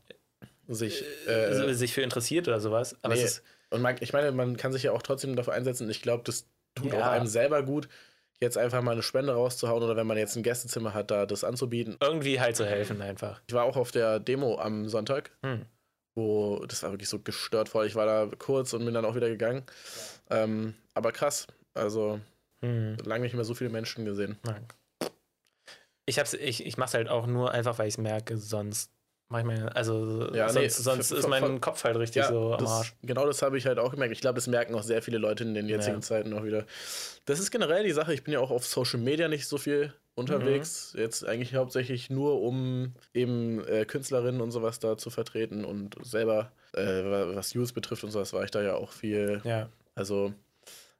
sich. äh, Äh, sich für interessiert oder sowas. Aber nee, es ist, und man, ich meine, man kann sich ja auch trotzdem dafür einsetzen. Ich glaube, das tut Ja. auch einem selber gut, jetzt einfach mal eine Spende rauszuhauen oder wenn man jetzt ein Gästezimmer hat, da das anzubieten. irgendwie halt zu helfen einfach. Ich war auch auf der Demo am Sonntag, Hm. wo das war wirklich so gestört voll. Ich war da kurz und bin dann auch wieder gegangen. Ähm, aber krass. Also Hm. lange nicht mehr so viele Menschen gesehen. Nein. Ich, hab's, ich, ich mach's halt auch nur einfach, weil ich es merke, sonst manchmal, also Ja, sonst, nee, sonst ist mein Kopf halt richtig so am das, Arsch. genau das habe ich halt auch gemerkt. Ich glaube, das merken auch sehr viele Leute in den jetzigen Ja. Zeiten auch wieder. Das ist generell die Sache. Ich bin ja auch auf Social Media nicht so viel unterwegs. Mhm. Jetzt eigentlich hauptsächlich nur, um eben äh, Künstlerinnen und sowas da zu vertreten und selber, äh, wa- was News betrifft und sowas, war ich da ja auch viel. Ja. Also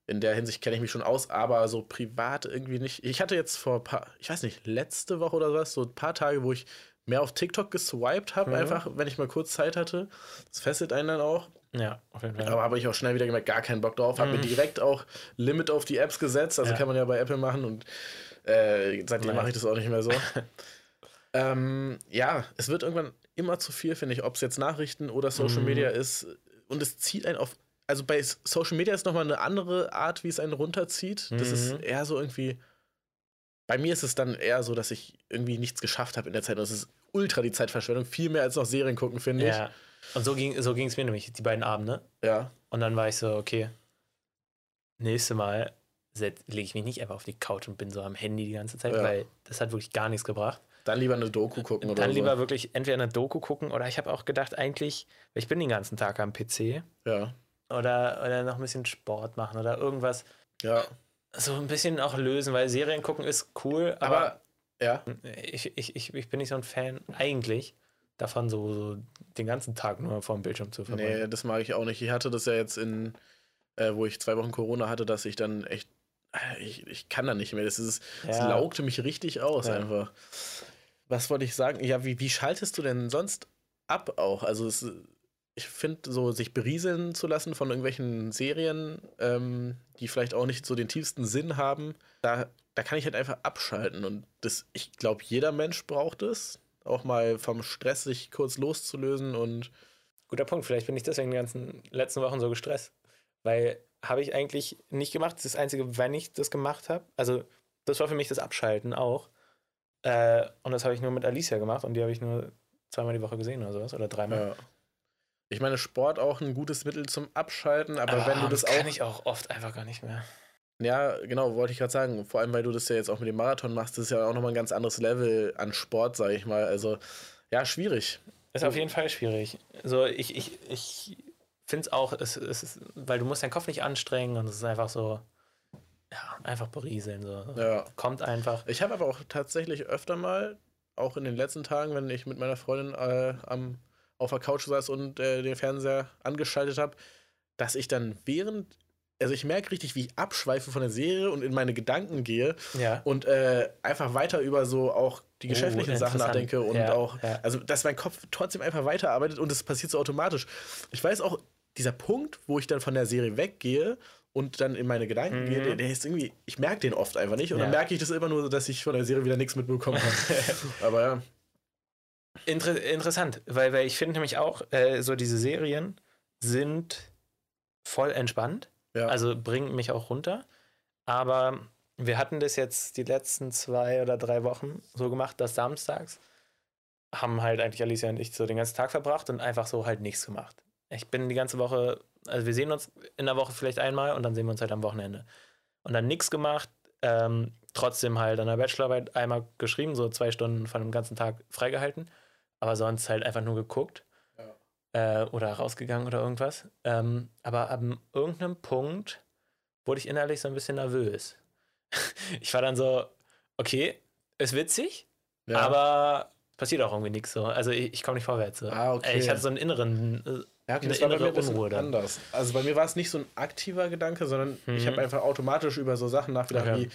in der Hinsicht kenne ich mich schon aus, aber so privat irgendwie nicht. Ich hatte jetzt vor ein paar, ich weiß nicht, letzte Woche oder was, so ein paar Tage, wo ich mehr auf TikTok geswiped habe, Mhm. einfach, wenn ich mal kurz Zeit hatte. Das fesselt einen dann auch. Ja, auf jeden Fall. Aber habe ich auch schnell wieder gemerkt, gar keinen Bock drauf. Habe mir Mhm. direkt auch Limit auf die Apps gesetzt. Also Ja. kann man ja bei Apple machen und äh, seitdem mache ich das auch nicht mehr so. ähm, ja, es wird irgendwann immer zu viel, finde ich, ob es jetzt Nachrichten oder Social Mhm. Media ist. Und es zieht einen auf. Also bei Social Media ist nochmal eine andere Art, wie es einen runterzieht. Das ist Mhm. eher so irgendwie. Bei mir ist es dann eher so, dass ich irgendwie nichts geschafft habe in der Zeit. Und es ist ultra die Zeitverschwendung. Viel mehr als noch Serien gucken, finde ja. Und so ging so es mir nämlich, die beiden Abende. ich. Ja. Und dann war ich so, okay, nächste Mal lege ich mich nicht einfach auf die Couch und bin so am Handy die ganze Zeit, Ja. weil das hat wirklich gar nichts gebracht. Dann lieber eine Doku gucken oder Dann so. lieber wirklich entweder eine Doku gucken oder ich habe auch gedacht, eigentlich, ich bin den ganzen Tag am PC Ja. oder, oder noch ein bisschen Sport machen oder irgendwas Ja. So ein bisschen auch lösen, weil Serien gucken ist cool, aber, Aber, ja. ich, ich, ich, ich bin nicht so ein Fan eigentlich davon, so, so den ganzen Tag nur vor dem Bildschirm zu verbringen. Nee, das mag ich auch nicht. Ich hatte das ja jetzt in, äh, wo ich zwei Wochen Corona hatte, dass ich dann echt, äh, ich, ich kann da nicht mehr. Das, ist, das Ja. laugte mich richtig aus Ja. einfach. Was wollte ich sagen? Ja, wie, wie schaltest du denn sonst ab auch? Also es, ich finde, so sich berieseln zu lassen von irgendwelchen Serien, ähm, die vielleicht auch nicht so den tiefsten Sinn haben, da, da kann ich halt einfach abschalten. Und das, ich glaube, jeder Mensch braucht es. Auch mal vom Stress sich kurz loszulösen und Guter Punkt. Vielleicht bin ich deswegen die ganzen letzten Wochen so gestresst. Weil habe ich eigentlich nicht gemacht. Das ist das Einzige, wenn ich das gemacht habe. Also, das war für mich das Abschalten auch. Äh, und das habe ich nur mit Alicia gemacht und die habe ich nur zweimal die Woche gesehen oder sowas. Oder dreimal. Ja. Ich meine, Sport auch ein gutes Mittel zum Abschalten, aber wenn du das kann auch. ich auch oft einfach gar nicht mehr. Ja, genau, wollte ich gerade sagen. Vor allem, weil du das ja jetzt auch mit dem Marathon machst, das ist ja auch nochmal ein ganz anderes Level an Sport, sage ich mal. Also, ja, schwierig. Ist auf jeden Fall schwierig. So, ich, ich, ich finde es auch, es, es ist, weil du musst deinen Kopf nicht anstrengen und es ist einfach so, ja, einfach berieseln. So. Ja. Kommt einfach. Ich habe aber auch tatsächlich öfter mal, auch in den letzten Tagen, wenn ich mit meiner Freundin äh, am, auf der Couch saß und äh, den Fernseher angeschaltet habe, dass ich dann während. Also ich merke richtig, wie ich abschweife von der Serie und in meine Gedanken gehe Ja. und äh, einfach weiter über so auch die Oh, geschäftlichen Sachen interessant. nachdenke und Ja, auch, ja. also dass mein Kopf trotzdem einfach weiterarbeitet und es passiert so automatisch. Ich weiß auch, dieser Punkt, wo ich dann von der Serie weggehe und dann in meine Gedanken Mhm. gehe, der, der ist irgendwie, ich merke den oft einfach nicht und dann merke ich das immer nur, dass ich von der Serie wieder nichts mitbekommen habe. Aber ja, Inter interessant, weil, weil ich finde nämlich auch, äh, so diese Serien sind voll entspannt, ja. also bringen mich auch runter. Aber wir hatten das jetzt die letzten zwei oder drei Wochen so gemacht, dass samstags haben halt eigentlich Alicia und ich so den ganzen Tag verbracht und einfach so halt nichts gemacht. Ich bin die ganze Woche, also wir sehen uns in der Woche vielleicht einmal und dann sehen wir uns halt am Wochenende. Und dann nichts gemacht, ähm, trotzdem halt an der Bachelorarbeit einmal geschrieben, so zwei Stunden von dem ganzen Tag freigehalten, aber sonst halt einfach nur geguckt äh, oder rausgegangen oder irgendwas. Ähm, aber ab irgendeinem Punkt wurde ich innerlich so ein bisschen nervös. ich war dann so, okay, ist witzig, ja. aber passiert auch irgendwie nichts so. Also ich, ich komme nicht vorwärts. So. Ah, okay. Äh, Ich hatte so einen inneren. äh, Ja, okay, das war bei mir ein bisschen Unruhe anders. Also bei mir war es nicht so ein aktiver Gedanke, sondern ich Mhm. habe einfach automatisch über so Sachen nachgedacht, Okay. wie,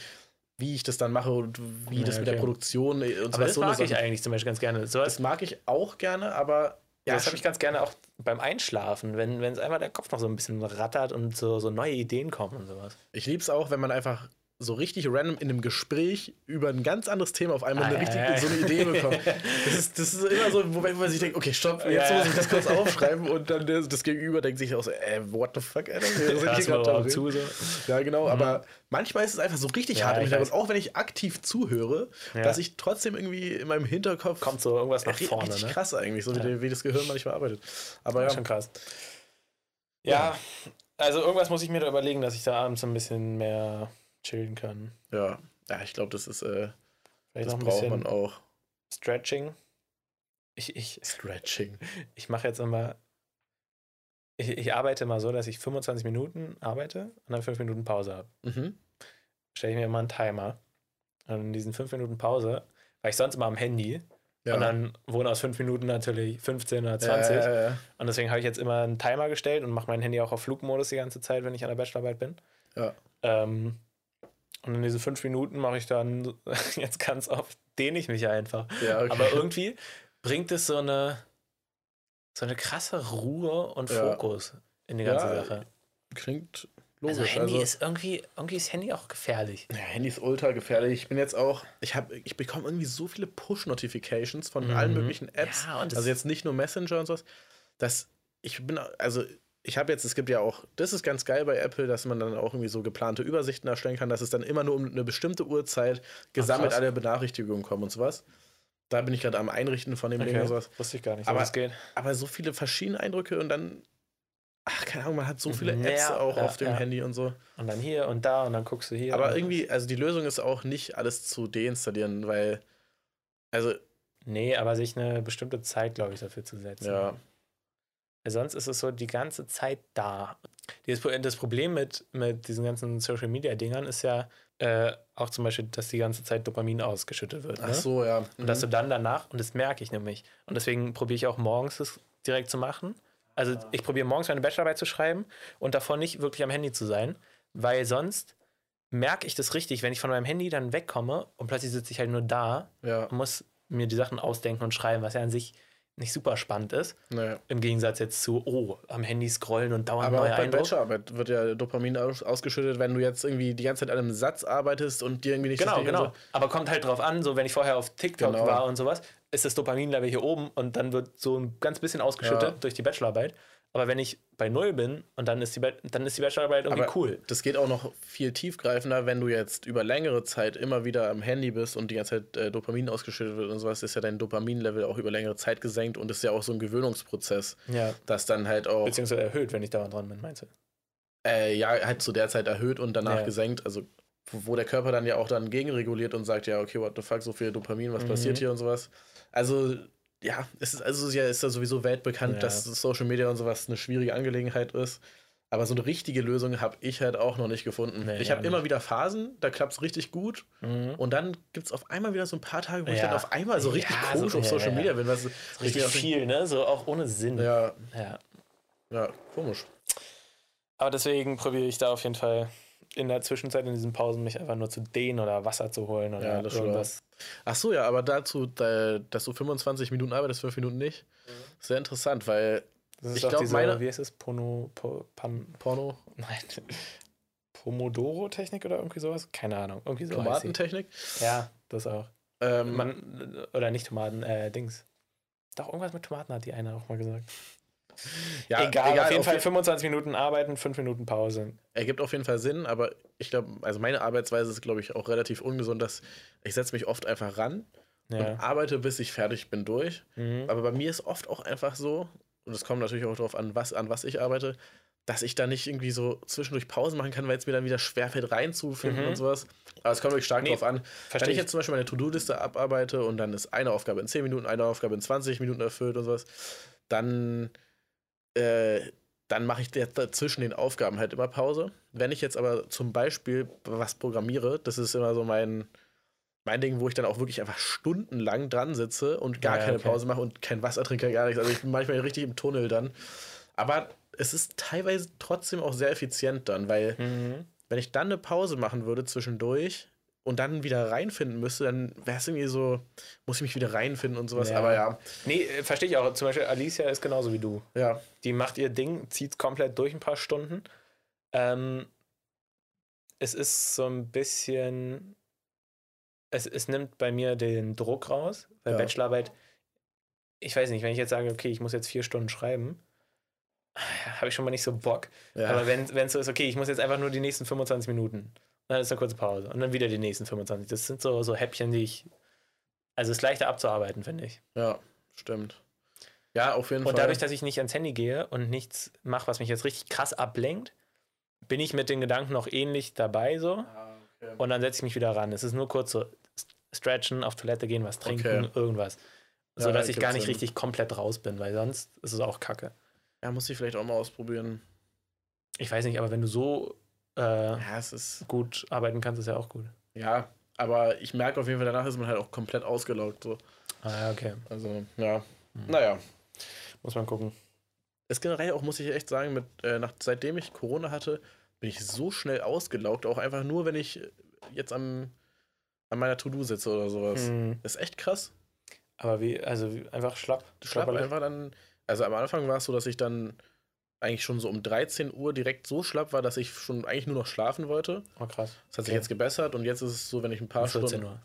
wie ich das dann mache und wie Ja, das mit der okay. Produktion äh, und Aber das so eine mag ich Sache. eigentlich zum Beispiel ganz gerne. So Das mag ich auch gerne, aber Ja, ja, das habe ich ganz gerne auch beim Einschlafen, wenn es einfach der Kopf noch so ein bisschen rattert und so, so neue Ideen kommen und sowas. ich liebe es auch, wenn man einfach so richtig random in einem Gespräch über ein ganz anderes Thema auf einmal Ah, eine ja, richtig, ja. so eine Idee bekommt. Das ist, das ist immer so, wobei man sich denkt, okay, stopp, jetzt Ja, muss ja. ich das kurz aufschreiben und dann das, Gegenüber denkt sich auch so, äh, what the fuck, Alter? Wir sind hier zu so? Ja, genau, aber manchmal ist es einfach so richtig Ja, hart im ich Hintergrund, auch wenn ich aktiv zuhöre, Ja. dass ich trotzdem irgendwie in meinem Hinterkopf Kommt so irgendwas nach vorne, richtig ne? krass eigentlich, so Ja. wie, wie das Gehirn manchmal arbeitet. Aber Ja. ja, Schon krass. Ja, also irgendwas muss ich mir da überlegen, dass ich da abends ein bisschen mehr chillen kann. ja, ja, ich glaube, das ist, äh, Vielleicht das braucht man auch. Stretching. Ich, ich, Stretching. ich mache jetzt immer. Ich, ich arbeite mal so, dass ich 25 Minuten arbeite und dann 5 Minuten Pause habe. Mhm. Stelle ich mir immer einen Timer. Und in diesen 5 Minuten Pause war ich sonst immer am Handy. Ja. Und dann wurden aus 5 Minuten natürlich 15 oder 20. Ja, ja, ja. Und deswegen habe ich jetzt immer einen Timer gestellt und mache mein Handy auch auf Flugmodus die ganze Zeit, wenn ich an der Bachelorarbeit bin. Ja. Ähm, und in diese fünf Minuten mache ich dann jetzt ganz oft, dehne ich mich einfach. Ja, okay. Aber irgendwie bringt es so eine, so eine krasse Ruhe und Ja. Fokus in die ganze Ja, Sache. Klingt logisch. Also Handy also- ist irgendwie, irgendwie ist Handy auch gefährlich. Ja, Handy ist ultra gefährlich. Ich bin jetzt auch, ich habe, ich bekomme irgendwie so viele Push-Notifications von allen Mhm. möglichen Apps. Das- also jetzt nicht nur Messenger und sowas. Dass ich bin, also ich habe jetzt, es gibt ja auch, das ist ganz geil bei Apple, dass man dann auch irgendwie so geplante Übersichten erstellen kann, dass es dann immer nur um eine bestimmte Uhrzeit gesammelt krass. alle Benachrichtigungen kommen und sowas. Da bin ich gerade am Einrichten von dem Ding und sowas. Wusste ich gar nicht, Aber- es geht. Aber so viele verschiedene Eindrücke und dann, ach, keine Ahnung, man hat so viele Apps Ja, auch ja, auf dem ja. Handy und so. Und dann hier und da und dann guckst du hier. Aber irgendwie, also die Lösung ist auch nicht alles zu deinstallieren, weil, also, Nee, aber sich eine bestimmte Zeit, glaube ich, dafür zu setzen. ja, sonst ist es so die ganze Zeit da. Das Problem mit, mit diesen ganzen Social Media Dingern ist ja äh, auch zum Beispiel, dass die ganze Zeit Dopamin ausgeschüttet wird. ach Ne? so, ja. Und dass Mhm. du dann danach, und das merke ich nämlich, und deswegen probiere ich auch morgens das direkt zu machen. Also ich probiere morgens meine Bachelorarbeit zu schreiben und davor nicht wirklich am Handy zu sein, weil sonst merke ich das richtig, wenn ich von meinem Handy dann wegkomme und plötzlich sitze ich halt nur da ja, und muss mir die Sachen ausdenken und schreiben, was ja an sich nicht super spannend ist. naja. Im Gegensatz jetzt zu, oh, am Handy scrollen und dauernd Aber neuer auch bei Eindruck. Bachelorarbeit wird ja Dopamin aus, ausgeschüttet, wenn du jetzt irgendwie die ganze Zeit an einem Satz arbeitest und dir irgendwie nicht Genau, genau. Aber kommt halt drauf an, so wenn ich vorher auf TikTok Genau. war und sowas, ist das Dopaminlevel hier oben und dann wird so ein ganz bisschen ausgeschüttet Ja. durch die Bachelorarbeit. Aber wenn ich bei Null bin und dann ist die, dann ist die Bachelorarbeit irgendwie Aber cool. Das geht auch noch viel tiefgreifender, wenn du jetzt über längere Zeit immer wieder am Handy bist und die ganze Zeit äh, Dopamin ausgeschüttet wird und sowas, ist ja dein Dopaminlevel auch über längere Zeit gesenkt und ist ja auch so ein Gewöhnungsprozess, Ja. dass dann halt auch Beziehungsweise erhöht, wenn ich dauernd dran bin, meinst du? äh, ja halt zu der Zeit erhöht und danach Ja. gesenkt. Also wo wo der Körper dann ja auch dann gegenreguliert und sagt, ja, okay, what the fuck, so viel Dopamin, was Mhm. passiert hier und sowas. Also, ja, es ist, also ja, ist ja sowieso weltbekannt, Ja. dass Social Media und sowas eine schwierige Angelegenheit ist. Aber so eine richtige Lösung habe ich halt auch noch nicht gefunden. Nee, ich habe immer wieder Phasen, da klappt es richtig gut. Mhm. Und dann gibt es auf einmal wieder so ein paar Tage, wo ich Ja. dann auf einmal so richtig Ja, komisch so- auf Social. Media bin. Was, Richtig auch- viel, ne? So auch ohne Sinn. Ja, ja. ja, komisch. Aber deswegen probiere ich da auf jeden Fall in der Zwischenzeit in diesen Pausen mich einfach nur zu dehnen oder Wasser zu holen oder Ja, das irgendwas. Ach so, ja, aber dazu, da, dass du 25 Minuten arbeitest, 5 Minuten nicht, sehr interessant, weil Das ist Ich doch glaub, diese, meine- wie heißt es? Pono, po, pan, Porno, nein, Pomodoro-Technik oder irgendwie sowas? Keine Ahnung. Irgendwie so. Tomatentechnik. Ja, das auch. Ähm, Man, oder nicht Tomaten, äh, Dings. Doch, irgendwas mit Tomaten hat die eine auch mal gesagt. ja, egal, auf jeden Fall je- 25 Minuten arbeiten, 5 Minuten Pause. ergibt auf jeden Fall Sinn, aber ich glaube, also meine Arbeitsweise ist, glaube ich, auch relativ ungesund, dass ich setze mich oft einfach ran und Ja. arbeite, bis ich fertig bin durch. Mhm. Aber bei mir ist oft auch einfach so, und es kommt natürlich auch darauf an, was, an was ich arbeite, dass ich da nicht irgendwie so zwischendurch Pausen machen kann, weil es mir dann wieder schwerfällt reinzufinden Mhm. und sowas. Aber es kommt wirklich stark Nee, darauf an. Wenn ich. jetzt zum Beispiel meine To-Do-Liste abarbeite und dann ist eine Aufgabe in 10 Minuten, eine Aufgabe in 20 Minuten erfüllt und sowas, dann, äh, dann mache ich jetzt zwischen den Aufgaben halt immer Pause. Wenn ich jetzt aber zum Beispiel was programmiere, das ist immer so mein, mein Ding, wo ich dann auch wirklich einfach stundenlang dran sitze und gar Ja, keine okay. Pause mache und kein Wasser trinke, gar nichts. Also ich bin manchmal richtig im Tunnel dann. Aber es ist teilweise trotzdem auch sehr effizient dann, weil Mhm. wenn ich dann eine Pause machen würde zwischendurch und dann wieder reinfinden müsste, dann wäre es irgendwie so, muss ich mich wieder reinfinden und sowas. Ja. Aber ja, Nee, äh, verstehe ich auch. Zum Beispiel Alicia ist genauso wie du. ja, Die macht ihr Ding, zieht komplett durch ein paar Stunden. Ähm, es ist so ein bisschen. Es, es nimmt bei mir den Druck raus, weil Ja. Bachelorarbeit, ich weiß nicht, wenn ich jetzt sage, okay, ich muss jetzt vier Stunden schreiben, habe ich schon mal nicht so Bock. ja. Aber wenn es so ist, okay, ich muss jetzt einfach nur die nächsten 25 Minuten, dann ist eine kurze Pause und dann wieder die nächsten 25. Das sind so, so Häppchen, die ich. Also es ist leichter abzuarbeiten, finde ich. ja, stimmt. Ja, auf jeden Und Fall. dadurch, dass ich nicht ans Handy gehe und nichts mache, was mich jetzt richtig krass ablenkt, bin ich mit den Gedanken noch ähnlich dabei so. Ah, okay. Und dann setze ich mich wieder ran. Es ist nur kurz so stretchen, auf Toilette gehen, was trinken, Okay. irgendwas. Ja, So dass ich gar nicht Sinn. richtig komplett raus bin, weil sonst ist es auch kacke. ja, muss ich vielleicht auch mal ausprobieren. Ich weiß nicht, aber wenn du so äh, Ja, es ist, gut arbeiten kannst, ist ja auch gut. ja, aber ich merke auf jeden Fall, danach ist man halt auch komplett ausgelaugt. So. Ah, ja, okay. Also, ja. Hm. Naja. Muss man gucken. ist generell auch, muss ich echt sagen, mit, äh, nach, seitdem ich Corona hatte, bin ich so schnell ausgelaugt, auch einfach nur, wenn ich jetzt am, an meiner To-Do sitze oder sowas. Hm. Das ist echt krass. Aber wie, also wie, einfach schlapp. Schlapp Schlapperlich. einfach dann, Also am Anfang war es so, dass ich dann eigentlich schon so um 13 Uhr direkt so schlapp war, dass ich schon eigentlich nur noch schlafen wollte. Oh, krass. Das hat sich Okay. jetzt gebessert und jetzt ist es so, wenn ich ein paar 14 Stunden. Uhr.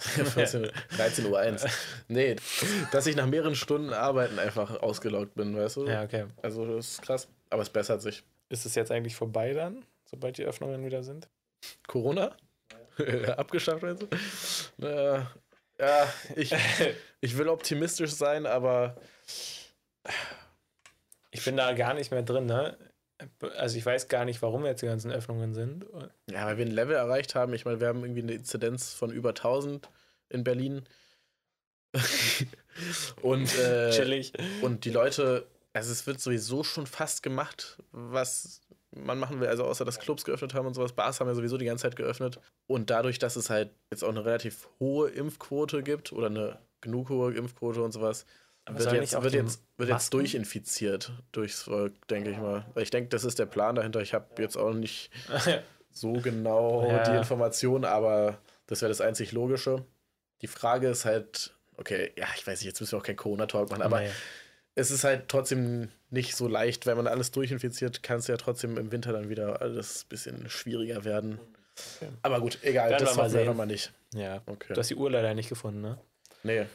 14, 13 Uhr 1. Nee, dass ich nach mehreren Stunden Arbeiten einfach ausgelaugt bin, weißt du? Ja, okay. Also das ist krass. Aber es bessert sich. Ist es jetzt eigentlich vorbei dann, sobald die Öffnungen wieder sind? Corona? Abgeschafft, meinst du? Äh, ja, ich, ich will optimistisch sein, aber Ich bin da gar nicht mehr drin, ne? Also ich weiß gar nicht, warum jetzt die ganzen Öffnungen sind. ja, weil wir ein Level erreicht haben. Ich meine, wir haben irgendwie eine Inzidenz von über 1000 in Berlin. und, äh, Chillig. und die Leute, also es wird sowieso schon fast gemacht, was man machen will. Also außer dass Clubs geöffnet haben und sowas. Bars haben ja sowieso die ganze Zeit geöffnet. Und dadurch, dass es halt jetzt auch eine relativ hohe Impfquote gibt oder eine genug hohe Impfquote und sowas, wird jetzt, wird jetzt, wird jetzt durchinfiziert durchs Volk, denke ich mal. Ich denke, das ist der Plan dahinter. Ich habe jetzt auch nicht so genau Ja. die Informationen, aber das wäre das einzig Logische. Die Frage ist halt, okay, ja, ich weiß nicht, jetzt müssen wir auch kein Corona-Talk machen, aber Nee. es ist halt trotzdem nicht so leicht, wenn man alles durchinfiziert, kann es ja trotzdem im Winter dann wieder alles ein bisschen schwieriger werden. Okay. Aber gut, egal, Werden das wir mal machen wir nochmal nicht. Ja. Okay. Du hast die Uhr leider nicht gefunden, ne? nee, Den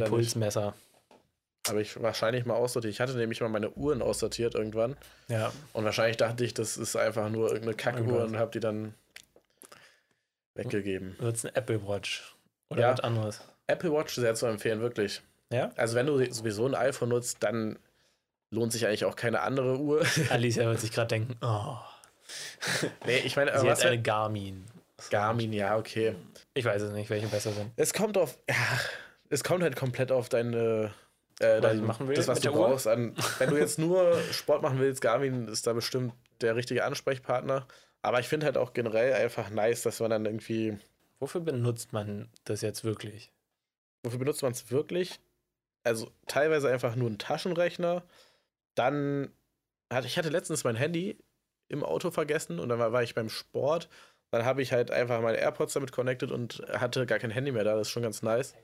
leider nicht. Aber ich wahrscheinlich mal aussortiert. Ich hatte nämlich mal meine Uhren aussortiert irgendwann. Ja. Und wahrscheinlich dachte ich, das ist einfach nur irgendeine Kackuhr und habe die dann weggegeben. Wird es eine Apple Watch? Oder Ja. was anderes? Apple Watch sehr zu empfehlen, wirklich. Ja? Also wenn du sowieso ein iPhone nutzt, dann lohnt sich eigentlich auch keine andere Uhr. Alicia wird sich gerade denken, oh, nee, ich meine, sie was hat eine Garmin. Garmin, ja, okay. Ich weiß es nicht, welche besser sind. Es kommt auf, ja, es kommt halt komplett auf deine, äh, ich machen will das, was du brauchst. An. Wenn du jetzt nur Sport machen willst, Garmin ist da bestimmt der richtige Ansprechpartner. Aber ich finde halt auch generell einfach nice, dass man dann irgendwie, Wofür benutzt man das jetzt wirklich? wofür benutzt man es wirklich? Also teilweise einfach nur einen Taschenrechner. Dann hatte ich hatte letztens mein Handy im Auto vergessen und dann war, war ich beim Sport. Dann habe ich halt einfach meine AirPods damit connected und hatte gar kein Handy mehr da. Das ist schon ganz nice.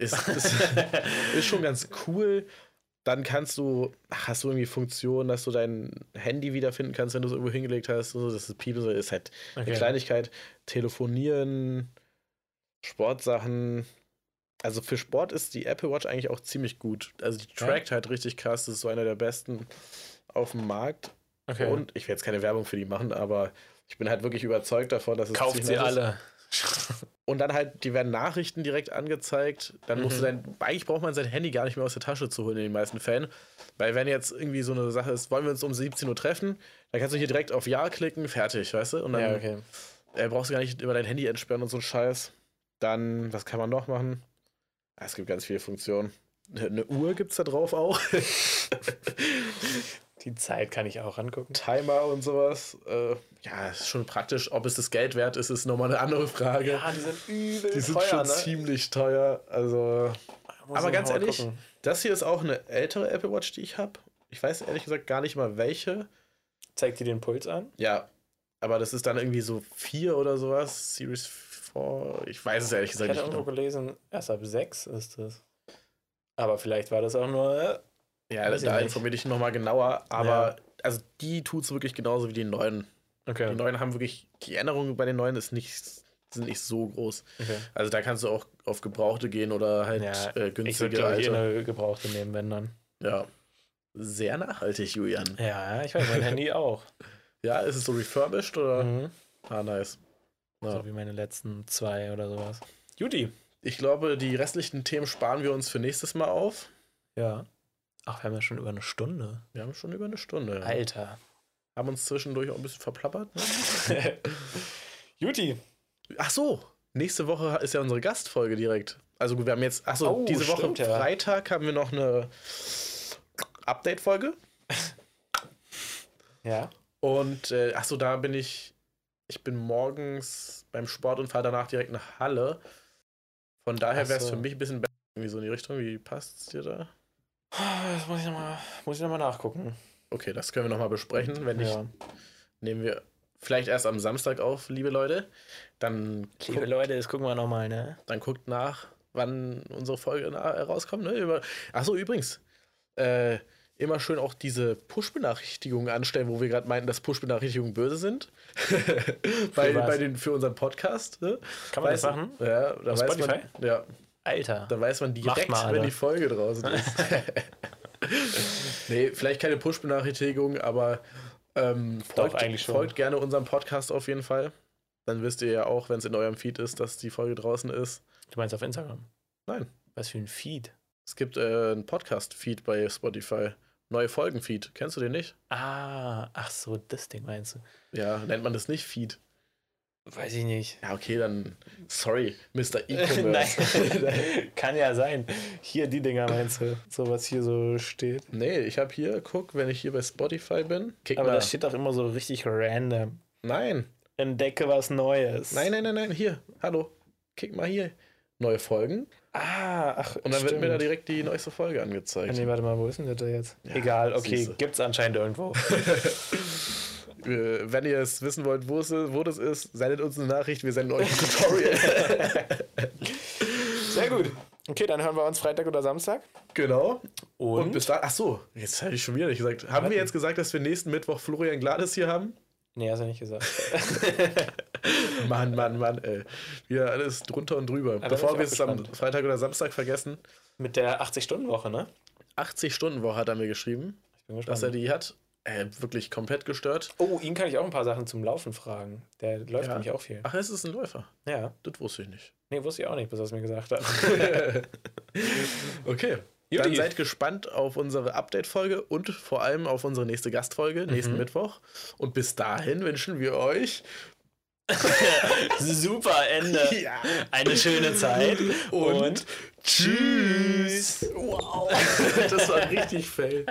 Ist, ist, ist schon ganz cool. Dann kannst du, hast du irgendwie Funktionen, dass du dein Handy wiederfinden kannst, wenn du es irgendwo hingelegt hast. So, das ist Piepen, so ist halt eine Okay. Kleinigkeit. Telefonieren, Sportsachen. Also für Sport ist die Apple Watch eigentlich auch ziemlich gut. Also die Ja? trackt halt richtig krass. Das ist so einer der besten auf dem Markt. Okay. Und ich werde jetzt keine Werbung für die machen, aber ich bin halt wirklich überzeugt davon, dass es Kauft sie alle. Und dann halt, die werden Nachrichten direkt angezeigt. Dann musst du Mhm. dein, eigentlich braucht man sein Handy gar nicht mehr aus der Tasche zu holen in den meisten Fällen. Weil wenn jetzt irgendwie so eine Sache ist, wollen wir uns um 17 Uhr treffen, dann kannst du hier direkt auf Ja klicken, fertig, weißt du? Und dann Ja, okay. äh, brauchst du gar nicht immer dein Handy entsperren und so ein Scheiß. Dann, was kann man noch machen? Ah, es gibt ganz viele Funktionen. Eine Uhr gibt es da drauf auch. Die Zeit kann ich auch angucken. Timer und sowas. Äh, ja, ist schon praktisch. Ob es das Geld wert ist, ist nochmal eine andere Frage. Ja, die sind übel Die sind teuer, schon ne? ziemlich teuer. Also, Aber ich ganz ehrlich, gucken. das hier ist auch eine ältere Apple Watch, die ich habe. Ich weiß ehrlich gesagt gar nicht mal welche. Zeigt die den Puls an? Ja, aber das ist dann irgendwie so 4 oder sowas. Series 4. Ich weiß es ehrlich Ich gesagt hatte nicht. irgendwo Genau. gelesen, erst ab 6 ist das. Aber vielleicht war das auch nur. Ja, ich da informiere ich nochmal genauer. Aber also die tut es wirklich genauso wie die neuen. Okay. Die neuen haben wirklich, die Änderungen bei den neuen ist nicht, sind nicht so groß. okay. Also da kannst du auch auf Gebrauchte gehen oder halt Ja, äh, Ich würde, günstige ich, alte. eine gebrauchte nehmen, wenn dann. Ja. Sehr nachhaltig, Julian. Ja, ich weiß, mein Handy auch. Ja, ist es so refurbished oder? Mhm. Ah, nice. Ja. So wie meine letzten zwei oder sowas. Judy. Ich glaube, die restlichen Themen sparen wir uns für nächstes Mal auf. Ja. Ach, wir haben ja schon über eine Stunde. Wir haben schon über eine Stunde. Alter. Haben uns zwischendurch auch ein bisschen verplappert. Ne? Judy. Ach so, nächste Woche ist ja unsere Gastfolge direkt. Also gut, wir haben jetzt, ach so, Oh, diese Woche stimmt, ja. Freitag haben wir noch eine Update-Folge. Ja. Und äh, ach so, da bin ich, ich bin morgens beim Sport und fahre danach direkt nach Halle. Von daher wäre es für mich ein bisschen besser, irgendwie so in die Richtung. Wie passt es dir da? Das muss ich nochmal noch mal nachgucken. Okay, das können wir nochmal besprechen. Wenn nicht, Ja. nehmen wir vielleicht erst am Samstag auf, liebe Leute. Dann, Liebe guckt, Leute, das gucken wir nochmal, ne? dann guckt nach, wann unsere Folge rauskommt. Ne? Über, achso, übrigens, äh, immer schön auch diese Push-Benachrichtigungen anstellen, wo wir gerade meinten, dass Push-Benachrichtigungen böse sind. bei, bei den, für unseren Podcast. Ne? Kann man Weiß- das machen? Ja, da weiß Spotify? man. Ja, Alter. da weiß man direkt, mal, wenn die Folge draußen ist. nee, vielleicht keine Push-Benachrichtigung, aber ähm, folgt, eigentlich schon. folgt gerne unserem Podcast auf jeden Fall. Dann wisst ihr ja auch, wenn es in eurem Feed ist, dass die Folge draußen ist. Du meinst auf Instagram? Nein. Was für ein Feed? Es gibt äh, einen Podcast-Feed bei Spotify. Neue Folgen-Feed. Kennst du den nicht? Ah, ach so, das Ding meinst du? Ja, nennt man das nicht Feed. Weiß ich nicht. Ja, okay, dann sorry, Mr. E-Commerce. Kann ja sein. Hier die Dinger meinst du, so was hier so steht. nee, ich habe hier, guck, wenn ich hier bei Spotify bin. Kick Aber mal. das steht doch immer so richtig random. Nein, Entdecke was Neues. nein, nein, nein, nein, hier, hallo. Kick mal hier. Neue Folgen. Ah, ach, Und dann wird mir da direkt die neueste Folge angezeigt. Nee, warte mal, wo ist denn da jetzt? Egal, okay, siehste. gibt's anscheinend irgendwo. Äh, wenn ihr es wissen wollt, wo, es ist, wo das ist, sendet uns eine Nachricht, wir senden euch ein Tutorial. Sehr gut. Okay, dann hören wir uns Freitag oder Samstag. genau. Und, Und bis da, ach so, jetzt habe ich schon wieder nicht gesagt. Haben wir jetzt gesagt, dass wir nächsten Mittwoch Florian Glades hier haben? Nee, hast du nicht gesagt. Mann, Mann, Mann, ey. Wieder alles drunter und drüber. da bin Bevor wir es am. Freitag oder Samstag vergessen, Mit der 80-Stunden-Woche, ne? 80-Stunden-Woche hat er mir geschrieben, dass er die hat. Äh, wirklich komplett gestört. Oh, ihn kann ich auch ein paar Sachen zum Laufen fragen. Der läuft Ja. nämlich auch viel. Ach, es ist ein Läufer. Ja. Das wusste ich nicht. Nee, wusste ich auch nicht, bis er es mir gesagt hat. Okay. Juti. Dann seid gespannt auf unsere Update-Folge und vor allem auf unsere nächste Gastfolge nächsten Mhm. Mittwoch. Und bis dahin wünschen wir euch Super Ende. ja, Eine schöne Zeit. und, tschüss. Wow. das war richtig fail.